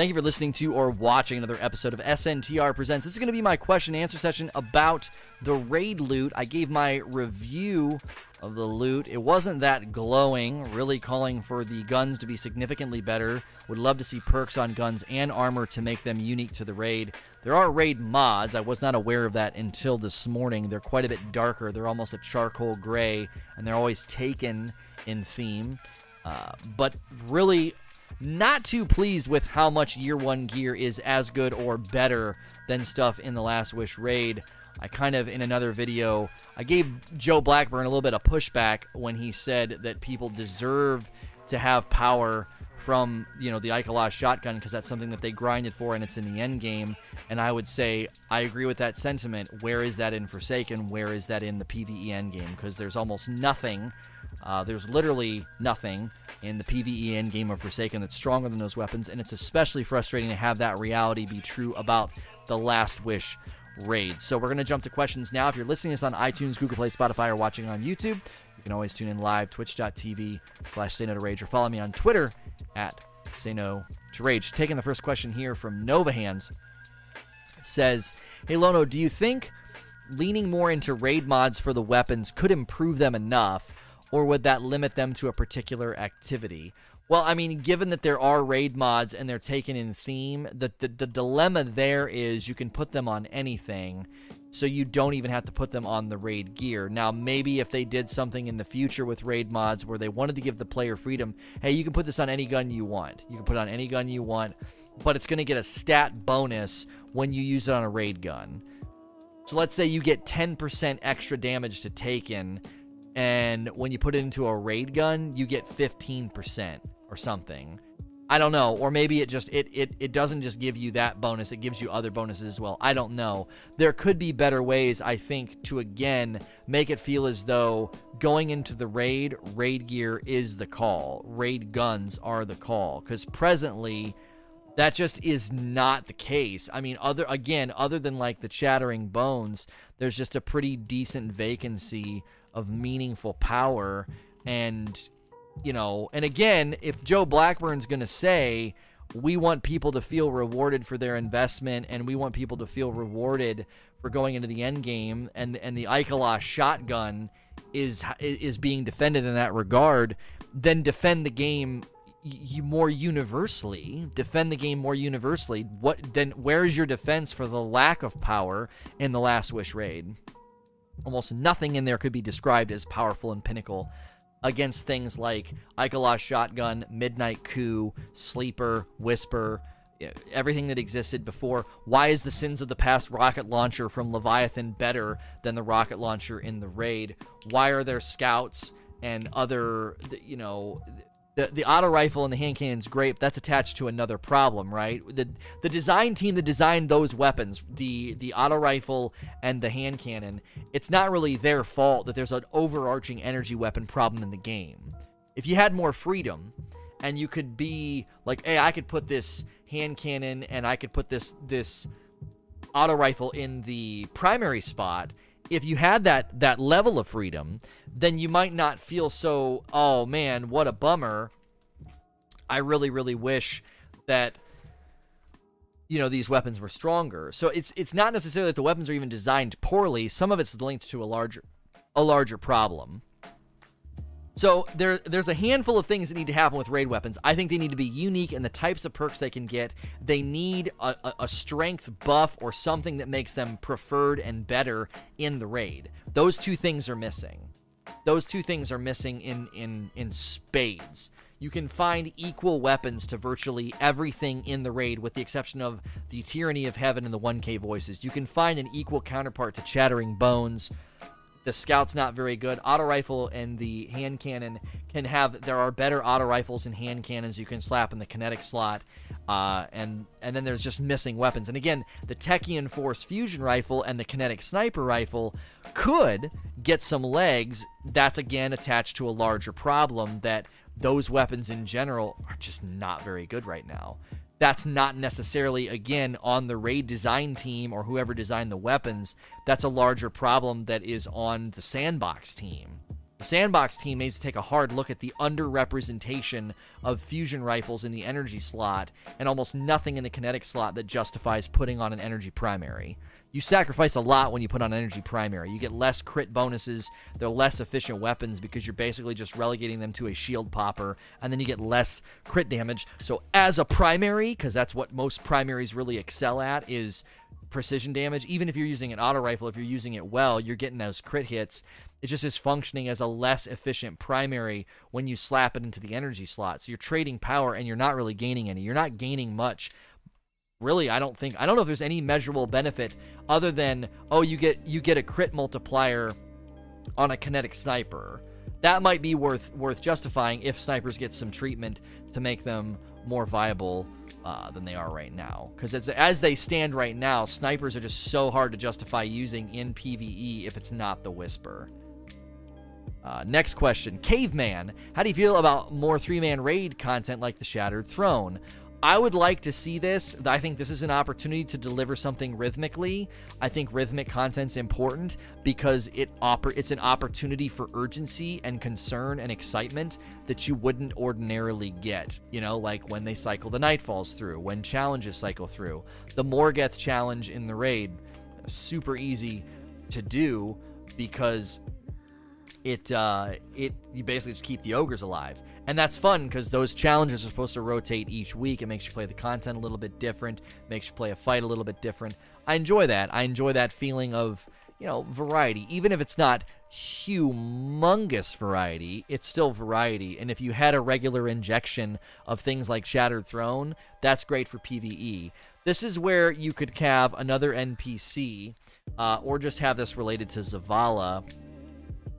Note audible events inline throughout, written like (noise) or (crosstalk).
Thank you for listening to or watching another episode of SNTR Presents. This is going to be my question and answer session about the raid loot. I gave my review of the loot. It wasn't that glowing, really calling for the guns to be significantly better. Would love to see perks on guns and armor to make them unique to the raid. There are raid mods. I was not aware of that until this morning. They're quite a bit darker. They're almost a charcoal gray, and they're always taken in theme. Uh, but really, not too pleased with how much year one gear is as good or better than stuff in the Last Wish raid. I kind of, in another video, I gave Joe Blackburn a little bit of pushback when he said that people deserve to have power from, you know, the Ikelos shotgun because that's something that they grinded for and it's in the end game. And I would say I agree with that sentiment. Where is that in Forsaken? Where is that in the PvE end game? Because there's almost nothing uh, there's literally nothing in the PvE end game of Forsaken that's stronger than those weapons, and it's especially frustrating to have that reality be true about the Last Wish raid. So we're going to jump to questions now. If you're listening to this on iTunes, Google Play, Spotify, or watching on YouTube, you can always tune in live, twitch.tv slash say no to rage, or follow me on Twitter at say no to rage. Taking the first question here from Nova Hands says, Hey Lono, do you think leaning more into raid mods for the weapons could improve them enough or would that limit them to a particular activity? Well, I mean, given that there are raid mods and they're taken in theme, the, the, the dilemma there is you can put them on anything, so you don't even have to put them on the raid gear. Now, maybe if they did something in the future with raid mods where they wanted to give the player freedom, hey, you can put this on any gun you want. You can put on any gun you want, but it's going to get a stat bonus when you use it on a raid gun. So let's say you get 10% extra damage to Taken and when you put it into a raid gun, you get 15% or something. I don't know, or maybe it just it, it it doesn't just give you that bonus, it gives you other bonuses as well. I don't know. There could be better ways, I think, to again make it feel as though going into the raid, raid gear is the call. Raid guns are the call cuz presently that just is not the case. I mean, other again, other than like the chattering bones, there's just a pretty decent vacancy of meaningful power and you know and again if joe blackburn's going to say we want people to feel rewarded for their investment and we want people to feel rewarded for going into the end game and and the Ikelos shotgun is is being defended in that regard then defend the game more universally. Defend the game more universally. What then where is your defense for the lack of power in the last wish raid Almost nothing in there could be described as powerful and pinnacle against things like Ikelos Shotgun, Midnight Coup, Sleeper, Whisper, everything that existed before. Why is the Sins of the Past rocket launcher from Leviathan better than the rocket launcher in the raid? Why are there scouts and other, you know, the, the auto rifle and the hand cannon is great, but that's attached to another problem, right? The the design team that designed those weapons, the the auto rifle and the hand cannon, it's not really their fault that there's an overarching energy weapon problem in the game. If you had more freedom and you could be like, hey, I could put this hand cannon and I could put this this auto rifle in the primary spot if you had that that level of freedom, then you might not feel so, oh man, what a bummer. I really really wish that you know these weapons were stronger. So it's it's not necessarily that the weapons are even designed poorly. Some of it's linked to a larger a larger problem. So there, there's a handful of things that need to happen with raid weapons. I think they need to be unique in the types of perks they can get. They need a, a, a, strength buff or something that makes them preferred and better in the raid. Those two things are missing. Those two things are missing in in in spades. You can find equal weapons to virtually everything in the raid, with the exception of the Tyranny of Heaven and the 1K voices. You can find an equal counterpart to Chattering Bones the scout's not very good. Auto rifle and the hand cannon can have. There are better auto rifles and hand cannons you can slap in the kinetic slot, uh, and and then there's just missing weapons. And again, the Techeun Force fusion rifle and the kinetic sniper rifle could get some legs. That's again attached to a larger problem that those weapons in general are just not very good right now that's not necessarily again on the raid design team or whoever designed the weapons that's a larger problem that is on the sandbox team The Sandbox team needs to take a hard look at the underrepresentation of fusion rifles in the energy slot and almost nothing in the kinetic slot that justifies putting on an energy primary. You sacrifice a lot when you put on energy primary. You get less crit bonuses, they're less efficient weapons because you're basically just relegating them to a shield popper, and then you get less crit damage. So as a primary, because that's what most primaries really excel at, is precision damage. Even if you're using an auto rifle, if you're using it well, you're getting those crit hits. It just is functioning as a less efficient primary when you slap it into the energy slot. So you're trading power and you're not really gaining any. You're not gaining much. Really, I don't think I don't know if there's any measurable benefit other than oh you get you get a crit multiplier on a kinetic sniper. That might be worth worth justifying if snipers get some treatment to make them more viable uh, than they are right now. Because as, as they stand right now, snipers are just so hard to justify using in PvE if it's not the Whisper. Uh, next question Caveman, how do you feel about more three man raid content like the Shattered Throne? I would like to see this. I think this is an opportunity to deliver something rhythmically. I think rhythmic content's important because it oper- it's an opportunity for urgency and concern and excitement that you wouldn't ordinarily get. You know, like when they cycle the Nightfalls through, when challenges cycle through. The Morgeth challenge in the raid, super easy to do because it uh, it you basically just keep the ogres alive and that's fun because those challenges are supposed to rotate each week. It makes you play the content a little bit different, makes you play a fight a little bit different. I enjoy that. I enjoy that feeling of, you know, variety. Even if it's not humongous variety, it's still variety. And if you had a regular injection of things like Shattered Throne, that's great for PvE. This is where you could have another NPC, uh, or just have this related to Zavala.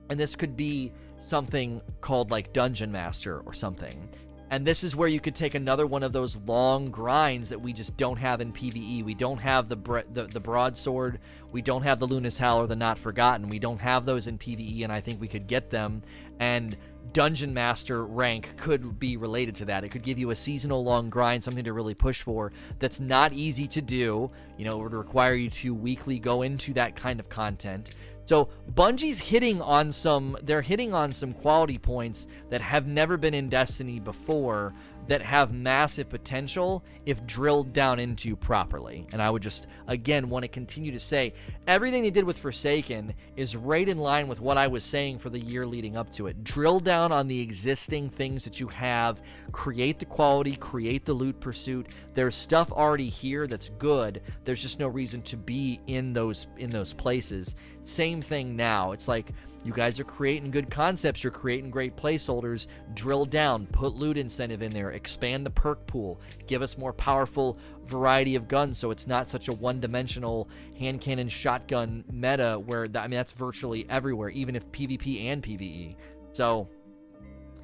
And this could be something called like Dungeon Master or something. And this is where you could take another one of those long grinds that we just don't have in PvE. We don't have the bre- the, the broadsword. We don't have the Luna's Howl or the Not Forgotten. We don't have those in PvE, and I think we could get them. And Dungeon Master rank could be related to that. It could give you a seasonal long grind, something to really push for. That's not easy to do. You know, it would require you to weekly go into that kind of content. So Bungie's hitting on some they're hitting on some quality points that have never been in Destiny before that have massive potential if drilled down into properly. And I would just, again, want to continue to say everything they did with Forsaken is right in line with what I was saying for the year leading up to it. Drill down on the existing things that you have, create the quality, create the loot pursuit. There's stuff already here that's good. There's just no reason to be in those in those places. Same thing now. It's like you guys are creating good concepts. You're creating great placeholders. Drill down, put loot incentive in there, expand the perk pool, give us more powerful variety of guns so it's not such a one dimensional hand cannon shotgun meta where, I mean, that's virtually everywhere, even if PvP and PvE. So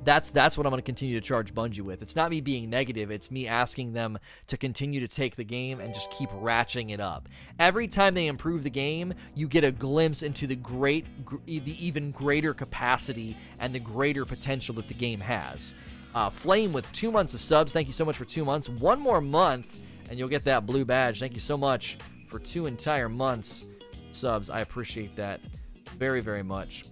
that's that's what I'm going to continue to charge Bungie with. It's not me being negative, it's me asking them to continue to take the game and just keep ratcheting it up. Every time they improve the game, you get a glimpse into the great the even greater capacity and the greater potential that the game has. Uh, Flame with 2 months of subs. Thank you so much for 2 months. One more month and you'll get that blue badge. Thank you so much for 2 entire months subs. I appreciate that very very much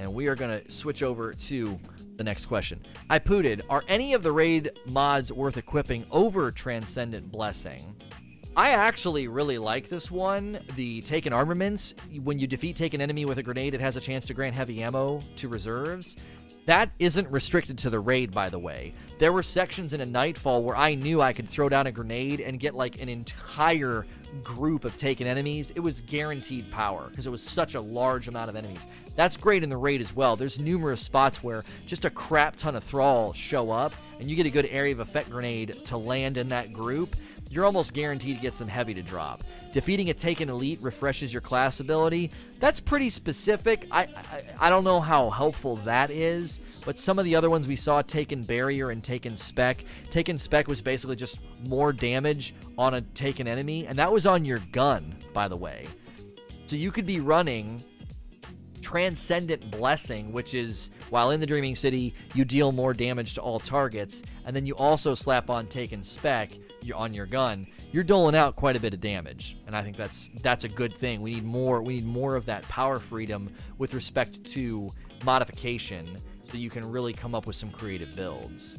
and we are going to switch over to the next question. I pooted, are any of the raid mods worth equipping over Transcendent Blessing? I actually really like this one. The Taken Armaments, when you defeat Taken enemy with a grenade, it has a chance to grant heavy ammo to reserves. That isn't restricted to the raid, by the way. There were sections in a Nightfall where I knew I could throw down a grenade and get like an entire group of taken enemies. It was guaranteed power because it was such a large amount of enemies. That's great in the raid as well. There's numerous spots where just a crap ton of thrall show up and you get a good area of effect grenade to land in that group you're almost guaranteed to get some heavy to drop. Defeating a Taken Elite refreshes your class ability. That's pretty specific. I, I, I don't know how helpful that is, but some of the other ones we saw, Taken Barrier and Taken Spec. Taken Spec was basically just more damage on a Taken enemy, and that was on your gun, by the way. So you could be running Transcendent Blessing, which is while in the Dreaming City, you deal more damage to all targets, and then you also slap on Taken Spec on your gun. You're doling out quite a bit of damage, and I think that's that's a good thing. We need more. We need more of that power freedom with respect to modification, so you can really come up with some creative builds.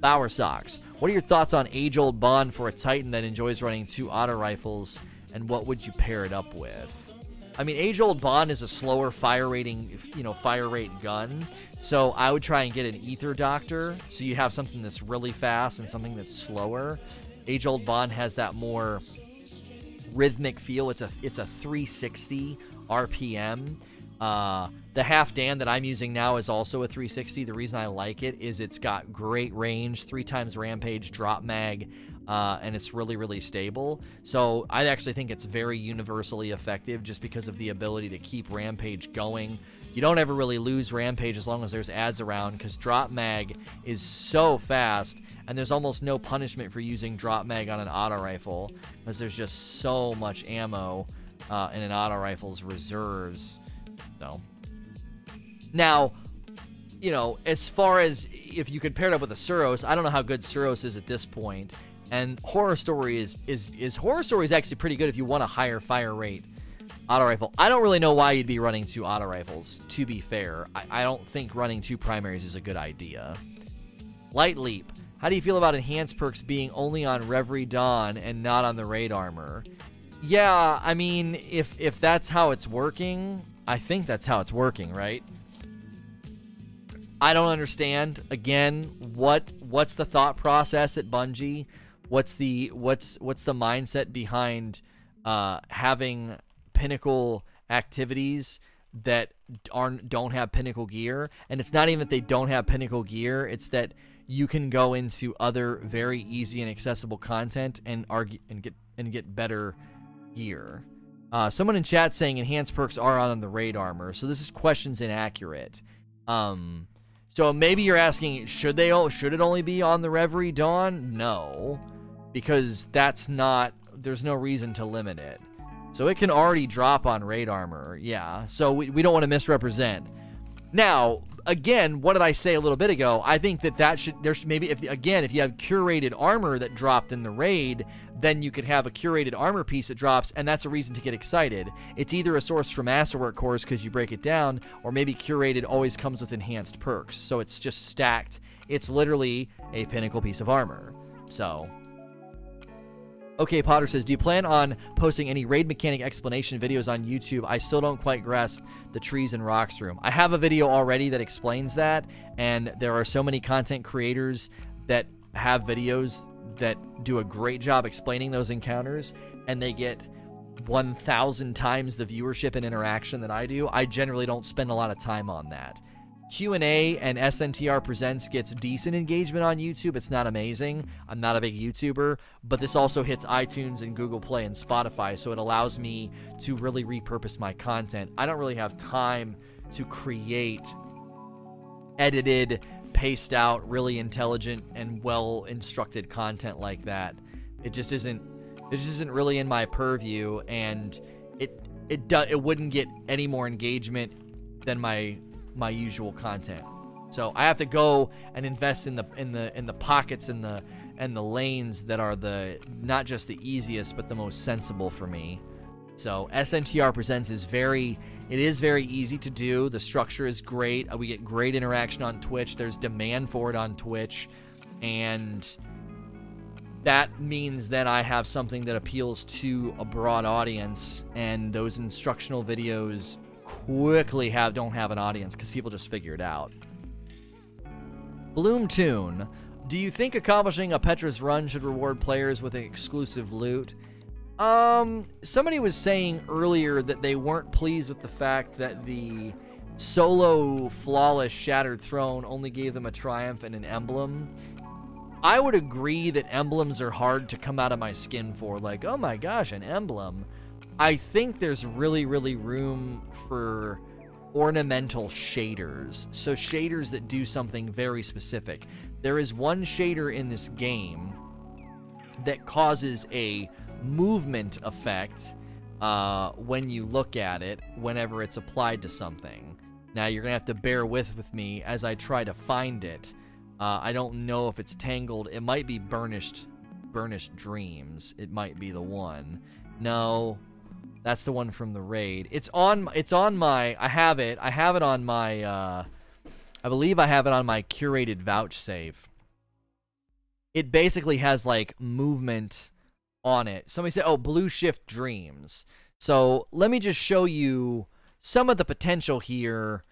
Bower Socks. What are your thoughts on age old Bond for a Titan that enjoys running two auto rifles, and what would you pair it up with? I mean, age old Bond is a slower fire rating, you know, fire rate gun. So I would try and get an Ether Doctor, so you have something that's really fast and something that's slower. Age old Bond has that more rhythmic feel. It's a it's a 360 RPM. Uh, the Halfdan that I'm using now is also a 360. The reason I like it is it's got great range, three times rampage, drop mag, uh, and it's really, really stable. So I actually think it's very universally effective just because of the ability to keep rampage going. You don't ever really lose rampage as long as there's ads around because drop mag is so fast and there's almost no punishment for using drop mag on an auto rifle because there's just so much ammo uh, in an auto rifle's reserves. So now, you know, as far as if you could pair it up with a Suros, I don't know how good Suros is at this point. And horror story is is is horror story is actually pretty good if you want a higher fire rate auto rifle. I don't really know why you'd be running two auto rifles. To be fair, I, I don't think running two primaries is a good idea. Light leap. How do you feel about enhanced perks being only on Reverie Dawn and not on the raid armor? Yeah, I mean, if if that's how it's working, I think that's how it's working, right? I don't understand. Again, what what's the thought process at Bungie? What's the what's what's the mindset behind uh, having pinnacle activities that aren't don't have pinnacle gear? And it's not even that they don't have pinnacle gear; it's that you can go into other very easy and accessible content and argue and get and get better gear. Uh, someone in chat saying enhanced perks are on the raid armor, so this is questions inaccurate. Um, so maybe you're asking, should they? all, Should it only be on the Reverie Dawn? No because that's not there's no reason to limit it. So it can already drop on raid armor. Yeah. So we, we don't want to misrepresent. Now, again, what did I say a little bit ago? I think that that should there's maybe if again if you have curated armor that dropped in the raid, then you could have a curated armor piece that drops, and that's a reason to get excited. It's either a source for masterwork cores because you break it down, or maybe curated always comes with enhanced perks, so it's just stacked. It's literally a pinnacle piece of armor. So Okay, Potter says, Do you plan on posting any raid mechanic explanation videos on YouTube? I still don't quite grasp the trees and rocks room. I have a video already that explains that, and there are so many content creators that have videos that do a great job explaining those encounters, and they get 1,000 times the viewership and interaction that I do. I generally don't spend a lot of time on that. Q&A and SNTR Presents gets decent engagement on YouTube. It's not amazing. I'm not a big YouTuber, but this also hits iTunes and Google Play and Spotify, so it allows me to really repurpose my content. I don't really have time to create edited, paced out, really intelligent and well instructed content like that. It just isn't it just isn't really in my purview and it it do, it wouldn't get any more engagement than my my usual content. So I have to go and invest in the in the in the pockets and the and the lanes that are the not just the easiest but the most sensible for me. So SNTR presents is very it is very easy to do. The structure is great. We get great interaction on Twitch. There's demand for it on Twitch and that means that I have something that appeals to a broad audience and those instructional videos quickly have don't have an audience because people just figure it out. Bloom Tune. Do you think accomplishing a Petra's run should reward players with an exclusive loot? Um, somebody was saying earlier that they weren't pleased with the fact that the solo flawless shattered throne only gave them a triumph and an emblem. I would agree that emblems are hard to come out of my skin for. Like, oh my gosh, an emblem. I think there's really, really room for ornamental shaders. So shaders that do something very specific. There is one shader in this game that causes a movement effect uh, when you look at it whenever it's applied to something. Now you're gonna have to bear with with me as I try to find it. Uh, I don't know if it's tangled. It might be burnished, burnished dreams. It might be the one. No, that's the one from the raid. It's on. It's on my. I have it. I have it on my. Uh, I believe I have it on my curated vouch save. It basically has like movement on it. Somebody said, "Oh, Blue Shift Dreams." So let me just show you some of the potential here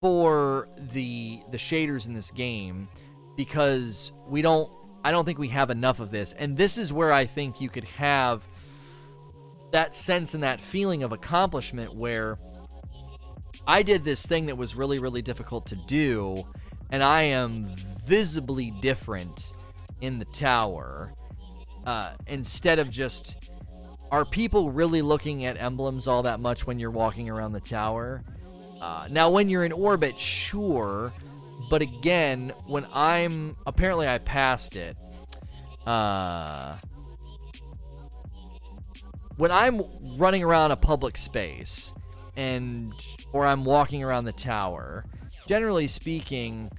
for the the shaders in this game because we don't I don't think we have enough of this. And this is where I think you could have that sense and that feeling of accomplishment where I did this thing that was really really difficult to do and I am visibly different in the tower uh, instead of just are people really looking at emblems all that much when you're walking around the tower? Uh, now, when you're in orbit, sure, but again, when I'm apparently I passed it. Uh, when I'm running around a public space and or I'm walking around the tower, generally speaking,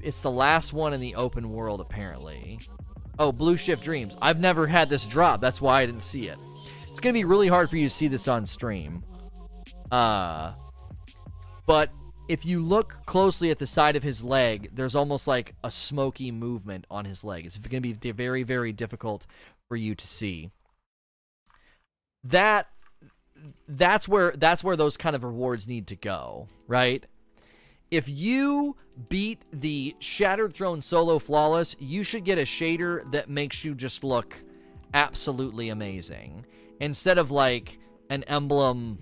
it's the last one in the open world apparently. Oh, Blue Shift Dreams. I've never had this drop. That's why I didn't see it. It's going to be really hard for you to see this on stream. Uh but if you look closely at the side of his leg, there's almost like a smoky movement on his leg. It's going to be very very difficult for you to see. That that's where that's where those kind of rewards need to go, right? If you beat the Shattered Throne solo flawless, you should get a shader that makes you just look absolutely amazing. Instead of like an emblem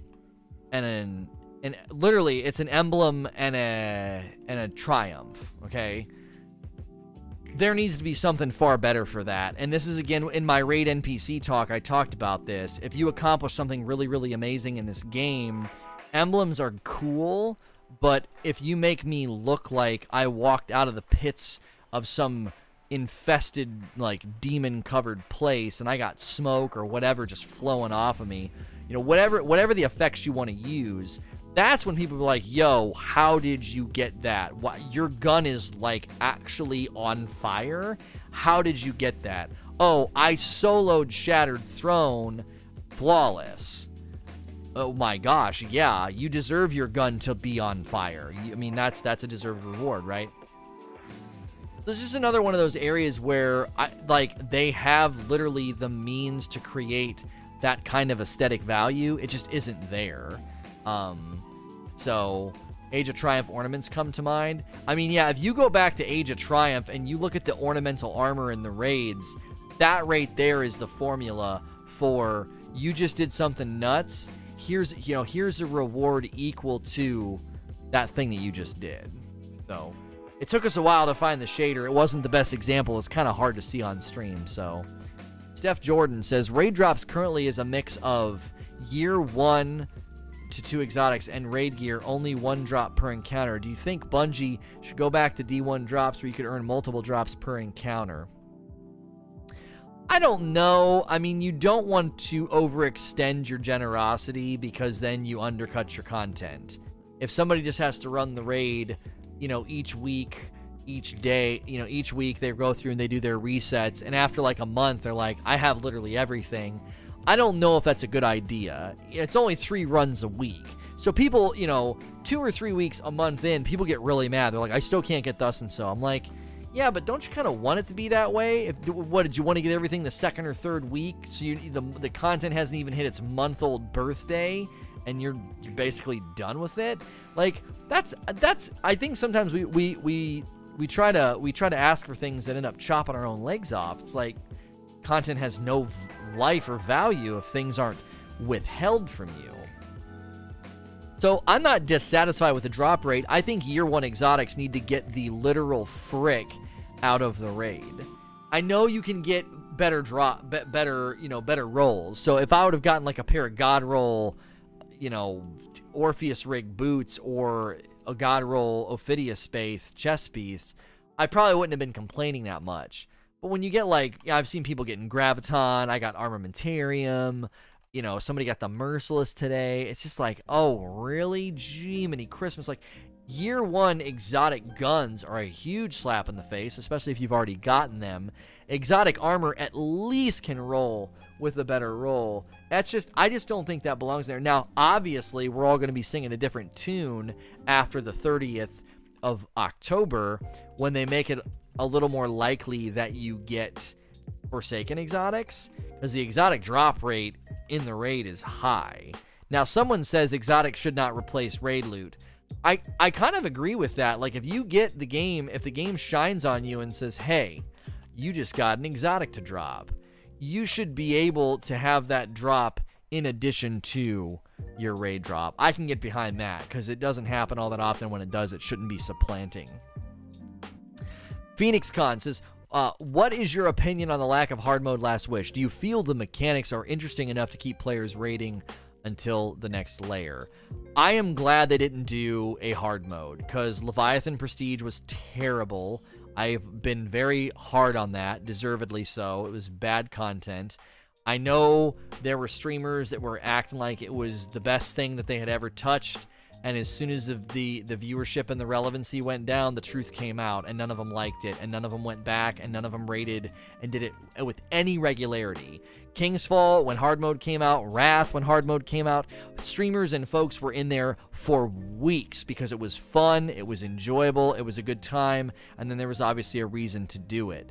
and an and literally it's an emblem and a and a triumph, okay? There needs to be something far better for that. And this is again in my raid NPC talk I talked about this. If you accomplish something really really amazing in this game, emblems are cool, but if you make me look like I walked out of the pits of some infested, like demon covered place and I got smoke or whatever just flowing off of me, you know, whatever whatever the effects you want to use, that's when people are like, "Yo, how did you get that? What your gun is like actually on fire? How did you get that?" "Oh, I soloed Shattered Throne flawless." oh my gosh, yeah, you deserve your gun to be on fire. I mean, that's that's a deserved reward, right? This is another one of those areas where I like they have literally the means to create that kind of aesthetic value. It just isn't there. Um, so Age of Triumph ornaments come to mind. I mean, yeah, if you go back to Age of Triumph and you look at the ornamental armor in the raids, that right there is the formula for you just did something nuts here's you know here's a reward equal to that thing that you just did. So it took us a while to find the shader. It wasn't the best example. It's kind of hard to see on stream. So Steph Jordan says raid drops currently is a mix of year one to two exotics and raid gear, only one drop per encounter. Do you think Bungie should go back to D1 drops where you could earn multiple drops per encounter? I don't know. I mean, you don't want to overextend your generosity because then you undercut your content. If somebody just has to run the raid, you know, each week, each day, you know, each week they go through and they do their resets, and after like a month, they're like, I have literally everything. I don't know if that's a good idea. It's only three runs a week. So people, you know, two or three weeks a month in, people get really mad. They're like, I still can't get thus and so. I'm like, yeah, but don't you kind of want it to be that way? If what did you want to get everything the second or third week, so you the the content hasn't even hit its month old birthday, and you're you're basically done with it? Like that's that's I think sometimes we we we we try to we try to ask for things that end up chopping our own legs off. It's like content has no life or value if things aren't withheld from you. So I'm not dissatisfied with the drop rate. I think year one exotics need to get the literal frick out of the raid. I know you can get better drop, be- better you know, better rolls. So if I would have gotten like a pair of God roll, you know, Orpheus rig boots or a God roll Ophidia Spathe chest piece, I probably wouldn't have been complaining that much. But when you get like, I've seen people getting Graviton, I got Armamentarium, you know, somebody got the Merciless today. It's just like, oh, really? Gee, many Christmas. Like, year one exotic guns are a huge slap in the face, especially if you've already gotten them. Exotic armor at least can roll with a better roll. That's just, I just don't think that belongs there. Now, obviously, we're all going to be singing a different tune after the 30th of October when they make it a little more likely that you get Forsaken exotics because the exotic drop rate in the raid is high. Now, someone says exotic should not replace raid loot. I, I kind of agree with that. Like, if you get the game, if the game shines on you and says, hey, you just got an exotic to drop, you should be able to have that drop in addition to your raid drop. I can get behind that because it doesn't happen all that often. When it does, it shouldn't be supplanting. Phoenix Con says, uh, what is your opinion on the lack of hard mode Last Wish? Do you feel the mechanics are interesting enough to keep players raiding until the next lair? I am glad they didn't do a hard mode because Leviathan Prestige was terrible. I've been very hard on that, deservedly so. It was bad content. I know there were streamers that were acting like it was the best thing that they had ever touched and as soon as the, the, the viewership and the relevancy went down, the truth came out, and none of them liked it, and none of them went back, and none of them rated and did it with any regularity. King's Fall, when hard mode came out, Wrath, when hard mode came out, streamers and folks were in there for weeks because it was fun, it was enjoyable, it was a good time, and then there was obviously a reason to do it.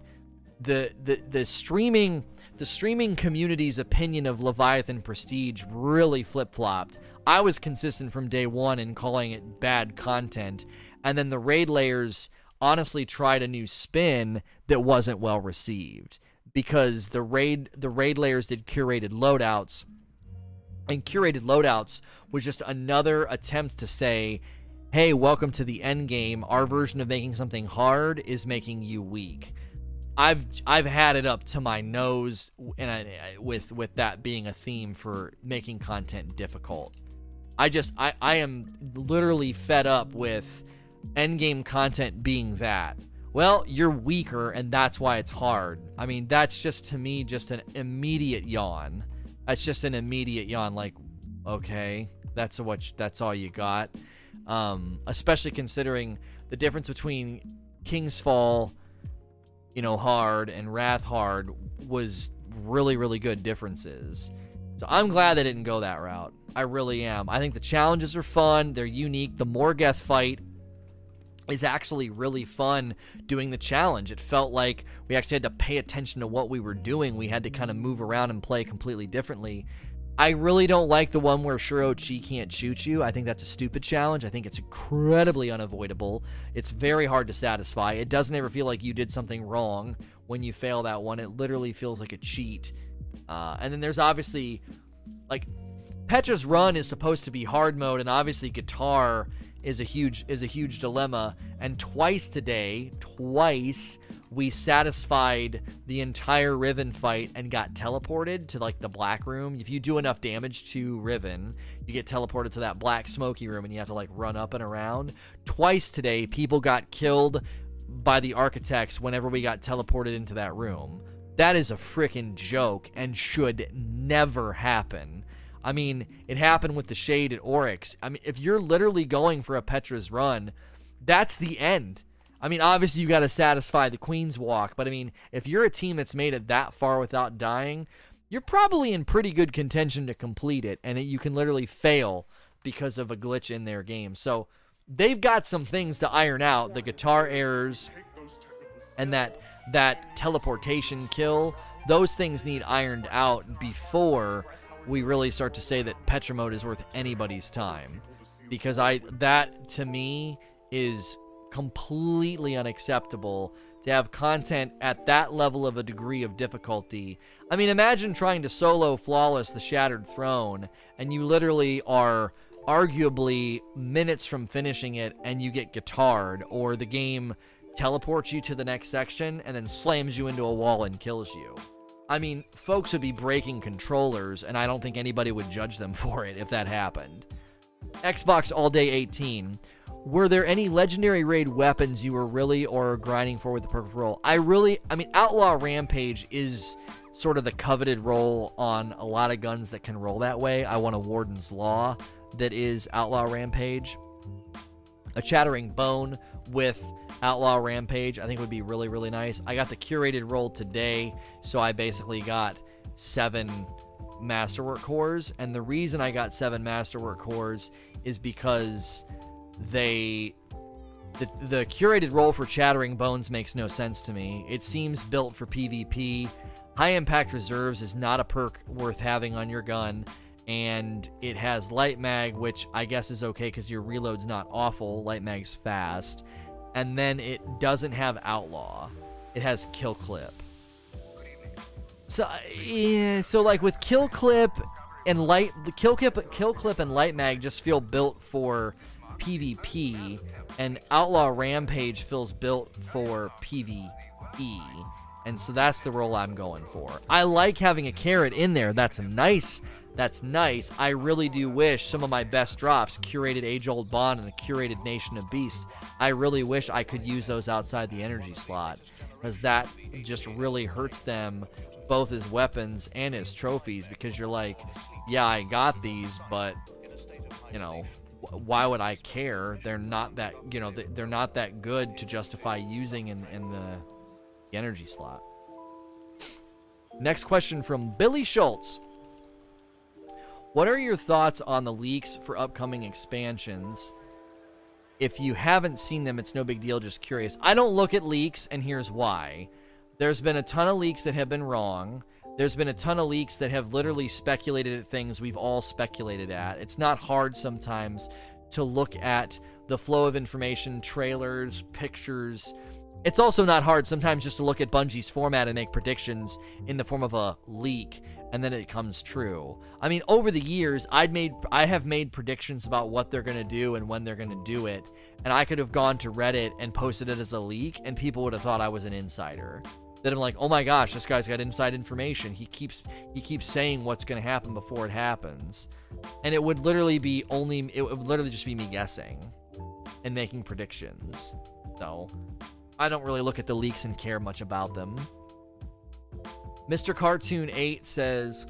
The, the the streaming the streaming community's opinion of Leviathan Prestige really flip flopped I was consistent from day one in calling it bad content. And then the raid lairs honestly tried a new spin that wasn't well received because the raid the raid lairs did curated loadouts and curated loadouts was just another attempt to say hey welcome to the end game our version of making something hard is making you weak i've i've had it up to my nose and I, with with that being a theme for making content difficult I just I, I am literally fed up with endgame content being that. Well, you're weaker and that's why it's hard. I mean, that's just to me just an immediate yawn. That's just an immediate yawn like okay, that's what that's all you got. Um, especially considering the difference between King's Fall, you know, hard and Wrath hard was really really good differences. So I'm glad they didn't go that route. I really am. I think the challenges are fun. They're unique. The Morgeth fight is actually really fun doing the challenge. It felt like we actually had to pay attention to what we were doing. We had to kind of move around and play completely differently. I really don't like the one where Shuro Chi can't shoot you. I think that's a stupid challenge. I think it's incredibly unavoidable. It's very hard to satisfy. It doesn't ever feel like you did something wrong when you fail that one. It literally feels like a cheat. Uh, and then there's obviously like Petra's run is supposed to be hard mode, and obviously guitar is a huge is a huge dilemma. And twice today, twice we satisfied the entire Riven fight and got teleported to like the black room. If you do enough damage to Riven, you get teleported to that black smoky room and you have to like run up and around. Twice today, people got killed by the architects whenever we got teleported into that room. That is a freaking joke and should never happen. I mean, it happened with the Shade at Oryx. I mean, if you're literally going for a Petra's run, that's the end. I mean, obviously you got to satisfy the Queen's Walk, but I mean, if you're a team that's made it that far without dying, you're probably in pretty good contention to complete it, and it, you can literally fail because of a glitch in their game. So they've got some things to iron out. The guitar errors and that that teleportation kill, those things need ironed out before we really start to say that Petra mode is worth anybody's time. Because I that to me is completely unacceptable to have content at that level of a degree of difficulty. I mean, imagine trying to solo flawless the Shattered Throne, and you literally are arguably minutes from finishing it and you get guitared, or the game teleports you to the next section, and then slams you into a wall and kills you. I mean, folks would be breaking controllers, and I don't think anybody would judge them (laughs) for it if that happened. Xbox All Day 18. Were there any legendary raid weapons you were really or grinding for with the perfect roll? I really, I mean, Outlaw Rampage is sort of the coveted roll on a lot of guns that can roll that way. I want a Warden's Law that is Outlaw Rampage. A Chattering Bone with Outlaw Rampage, I think would be really, really nice. I got the curated roll today, so I basically got seven Masterwork cores. And the reason I got seven Masterwork cores is because they. The, the curated roll for Chattering Bones makes no sense to me. It seems built for PvP. High Impact Reserves is not a perk worth having on your gun and it has light mag which i guess is okay because your reload's not awful light mag's fast and then it doesn't have outlaw. It has kill clip. So yeah so like with kill clip and light the kill clip kill clip and light mag just feel built for pvp and outlaw rampage feels built for pve and so that's the role i'm going for i like having a carrot in there that's nice that's nice. I really do wish some of my best drops, curated Age Old Bond and a curated Nation of Beasts, I really wish I could use those outside the energy slot because that just really hurts them both as weapons and as trophies because you're like, yeah, I got these, but you know, why would I care? They're not that, you know, they're not that good to justify using in, in the energy slot. Next question from Billy Schultz. What are your thoughts on the leaks for upcoming expansions? If you haven't seen them, it's no big deal, just curious. I don't look at leaks, and here's why. There's been a ton of leaks that have been wrong. There's been a ton of leaks that have literally speculated at things we've all speculated at. It's not hard sometimes to look at the flow of information, trailers, pictures. It's also not hard sometimes just to look at Bungie's format and make predictions in the form of a leak and then it comes true. I mean, over the years, I'd made I have made predictions about what they're gonna do and when they're gonna do it, and I could have gone to Reddit and posted it as a leak, and people would have thought I was an insider. That I'm like, oh my gosh, this guy's got inside information. He keeps he keeps saying what's gonna happen before it happens, and it would literally be only it would literally just be me guessing and making predictions. So I don't really look at the leaks and care much about them. Mr. Cartoon 8 says,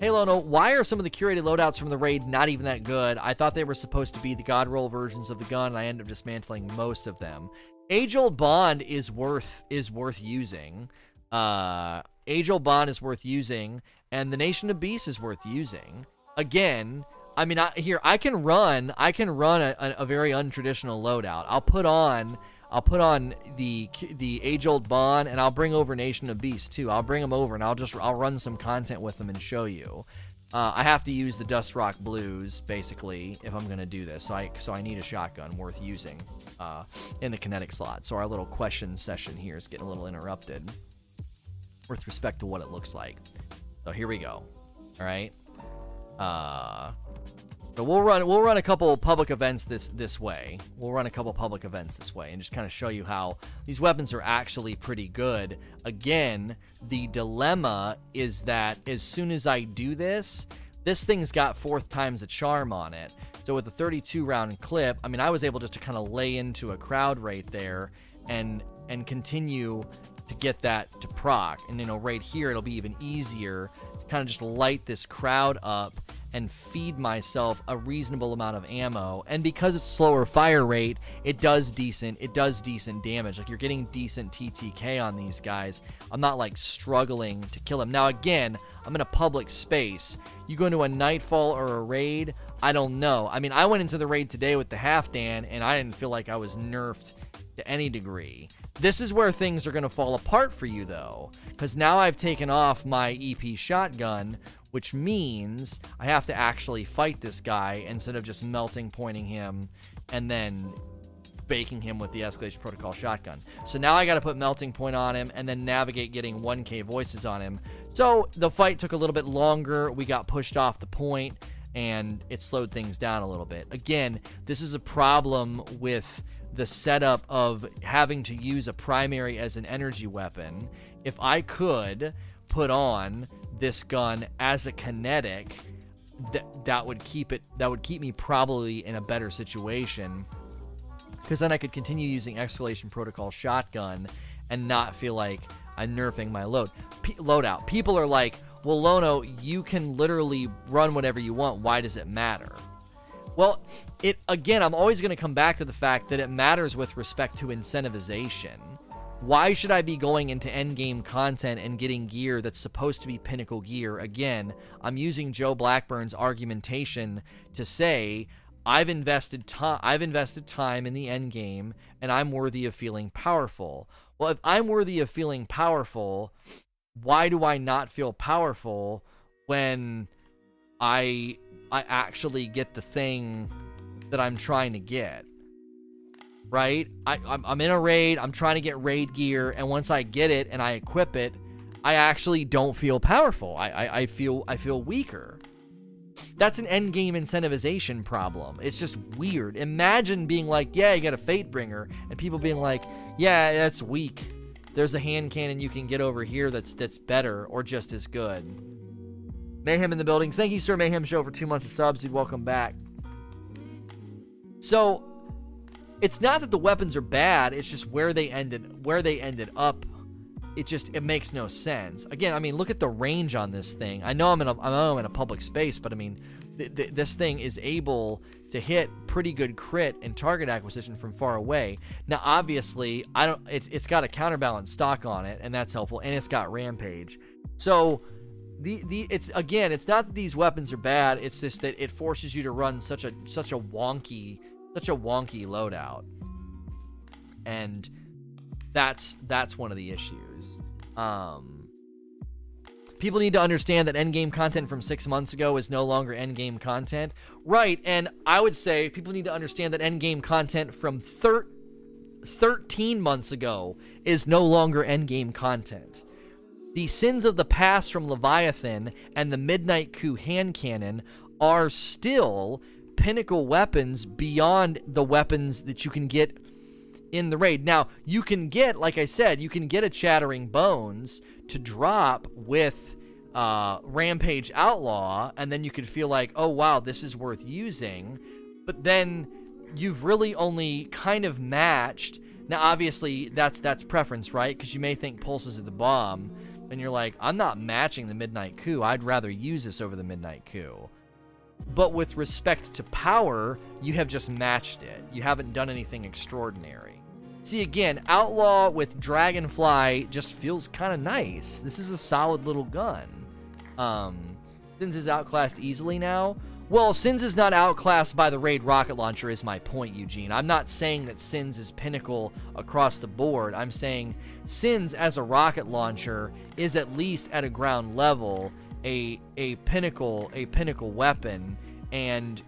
Hey Lono, why are some of the curated loadouts from the raid not even that good? I thought they were supposed to be the god roll versions of the gun, and I ended up dismantling most of them. Age old bond is worth is worth using. Uh, Age old bond is worth using, and the Nation of Beasts is worth using. Again, I mean, I, here I can run I can run a, a, a very untraditional loadout. I'll put on I'll put on the the age old bond, and I'll bring over Nation of Beasts too. I'll bring them over, and I'll just I'll run some content with them and show you. Uh, I have to use the Dust Rock Blues basically if I'm gonna do this. So I so I need a shotgun worth using uh, in the kinetic slot. So our little question session here is getting a little interrupted with respect to what it looks like. So here we go. All right. Uh, so we'll run we'll run a couple public events this this way. We'll run a couple public events this way and just kind of show you how these weapons are actually pretty good. Again, the dilemma is that as soon as I do this, this thing's got fourth times a charm on it. So with a 32 round clip, I mean I was able just to kind of lay into a crowd right there and and continue to get that to proc. And you know right here it'll be even easier to kind of just light this crowd up and feed myself a reasonable amount of ammo. And because it's slower fire rate, it does decent. It does decent damage. Like you're getting decent TTK on these guys. I'm not like struggling to kill them. Now again, I'm in a public space. You go into a nightfall or a raid, I don't know. I mean, I went into the raid today with the half dan and I didn't feel like I was nerfed to any degree. This is where things are going to fall apart for you though, because now I've taken off my EP shotgun, which means I have to actually fight this guy instead of just melting pointing him and then baking him with the escalation protocol shotgun. So now I got to put melting point on him and then navigate getting 1k voices on him. So the fight took a little bit longer. We got pushed off the point and it slowed things down a little bit. Again, this is a problem with the setup of having to use a primary as an energy weapon. If I could put on this gun as a kinetic, that that would keep it that would keep me probably in a better situation because then I could continue using escalation protocol shotgun and not feel like I'm nerfing my load P- loadout. People are like, well, Lono, you can literally run whatever you want. Why does it matter? Well, it again, I'm always going to come back to the fact that it matters with respect to incentivization. Why should I be going into endgame content and getting gear that's supposed to be pinnacle gear? Again, I'm using Joe Blackburn's argumentation to say I've invested time I've invested time in the endgame and I'm worthy of feeling powerful. Well, if I'm worthy of feeling powerful, why do I not feel powerful when I I actually get the thing that I'm trying to get? right? I, I'm, I'm in a raid, I'm trying to get raid gear, and once I get it and I equip it, I actually don't feel powerful. I, I, I feel I feel weaker. That's an end game incentivization problem. It's just weird. Imagine being like, yeah, you got a Fatebringer, and people being like, yeah, that's weak. There's a hand cannon you can get over here that's that's better or just as good. Mayhem in the buildings. Thank you, Sir Mayhem Show, for two months of subs. You'd welcome back. So it's not that the weapons are bad it's just where they ended where they ended up it just it makes no sense. Again i mean look at the range on this thing. I know i'm in a, I know I'm in a public space but i mean th- th- this thing is able to hit pretty good crit and target acquisition from far away. Now obviously i don't it's, it's got a counterbalance stock on it and that's helpful and it's got rampage. So the, the it's again it's not that these weapons are bad it's just that it forces you to run such a such a wonky such a wonky loadout. And that's that's one of the issues. Um, people need to understand that endgame content from six months ago is no longer endgame content. Right, and I would say people need to understand that endgame content from thir- 13 months ago is no longer endgame content. The sins of the past from Leviathan and the Midnight Coup hand cannon are still pinnacle weapons beyond the weapons that you can get in the raid. Now, you can get, like I said, you can get a Chattering Bones to drop with uh, Rampage Outlaw, and then you could feel like, oh wow, this is worth using. But then you've really only kind of matched. Now, obviously, that's that's preference, right? Because you may think pulses of the bomb, and you're like, I'm not matching the Midnight Coup. I'd rather use this over the Midnight Coup. But with respect to power, you have just matched it. You haven't done anything extraordinary. See, again, Outlaw with Dragonfly just feels kind of nice. This is a solid little gun. Um, Sins is outclassed easily now. Well, Sins is not outclassed by the Raid rocket launcher, is my point, Eugene. I'm not saying that Sins is pinnacle across the board. I'm saying Sins as a rocket launcher is at least at a ground level a a pinnacle a pinnacle weapon, and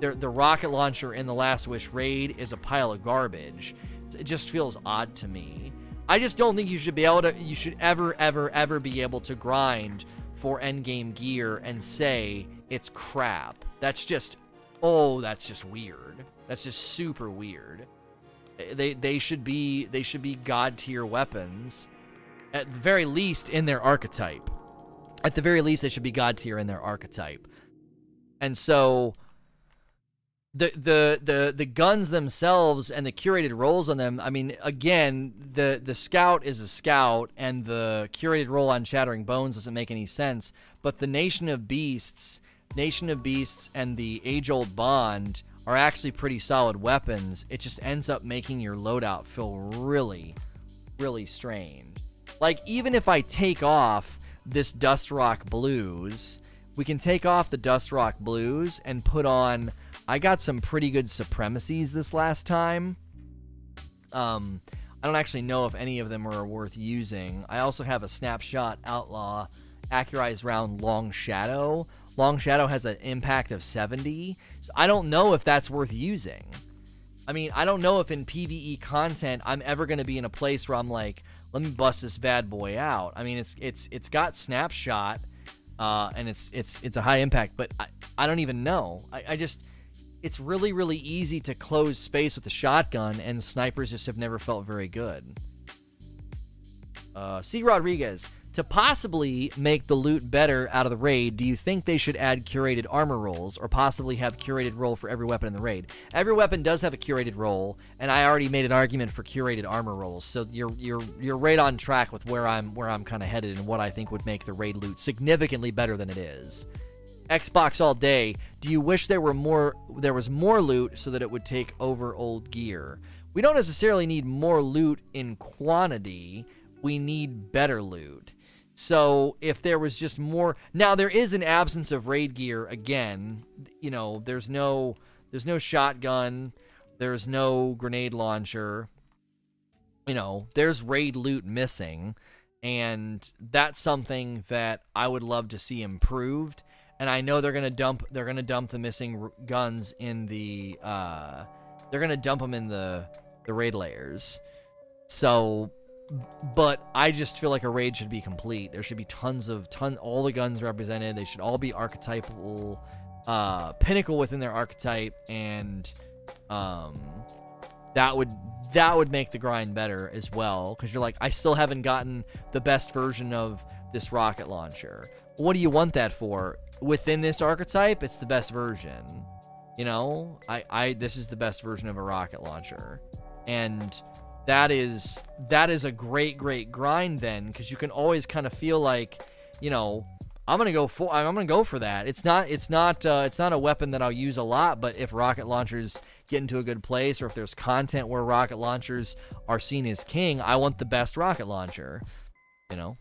the the rocket launcher in the Last Wish raid is a pile of garbage. It just feels odd to me. I just don't think you should be able to. You should ever ever ever be able to grind for endgame gear and say it's crap. That's just oh, that's just weird. That's just super weird. They they should be they should be god tier weapons at the very least in their archetype at the very least, they should be god tier in their archetype. And so the the the the guns themselves and the curated rolls on them. I mean, again, the the scout is a scout, and the curated roll on Chattering Bones doesn't make any sense. But the Nation of Beasts, Nation of Beasts, and the Age Old Bond are actually pretty solid weapons. It just ends up making your loadout feel really, really strange. Like even if I take off this Dust Rock Blues, we can take off the Dust Rock Blues and put on. I got some pretty good supremacies this last time. Um, I don't actually know if any of them are worth using. I also have a Snapshot Outlaw Accurized Round Long Shadow. Long Shadow has an impact of 70. So I don't know if that's worth using. I mean, I don't know if in PvE content I'm ever going to be in a place where I'm like, let me bust this bad boy out. I mean, it's it's it's got snapshot, uh, and it's it's it's a high impact, but I, I don't even know. I, I just it's really really easy to close space with a shotgun, and snipers just have never felt very good. Uh, C. Rodriguez, To possibly make the loot better out of the raid, do you think they should add curated armor rolls or possibly have curated roll for every weapon in the raid? Every weapon does have a curated roll, and I already made an argument for curated armor rolls. So you're you're you're right on track with where I'm where I'm kind of headed and what I think would make the raid loot significantly better than it is. Xbox all day. Do you wish there were more there was more loot so that it would take over old gear? We don't necessarily need more loot in quantity. We need better loot. So if there was just more now there is an absence of raid gear again. You know, there's no there's no shotgun, there's no grenade launcher. You know, there's raid loot missing and that's something that I would love to see improved. And I know they're gonna dump they're gonna dump the missing r- guns in the uh, they're gonna dump them in the the raid lairs. So but I just feel like a raid should be complete. There should be tons of ton all the guns represented. They should all be archetypal uh pinnacle within their archetype and um that would that would make the grind better as well cuz you're like I still haven't gotten the best version of this rocket launcher. What do you want that for? Within this archetype, it's the best version. You know, I I this is the best version of a rocket launcher. And that is that is a great great grind then because you can always kind of feel like you know i'm gonna go for i'm gonna go for that. It's not it's not uh, it's not a weapon that i'll use a lot but if rocket launchers get into a good place or if there's content where rocket launchers are seen as king i want the best rocket launcher you know?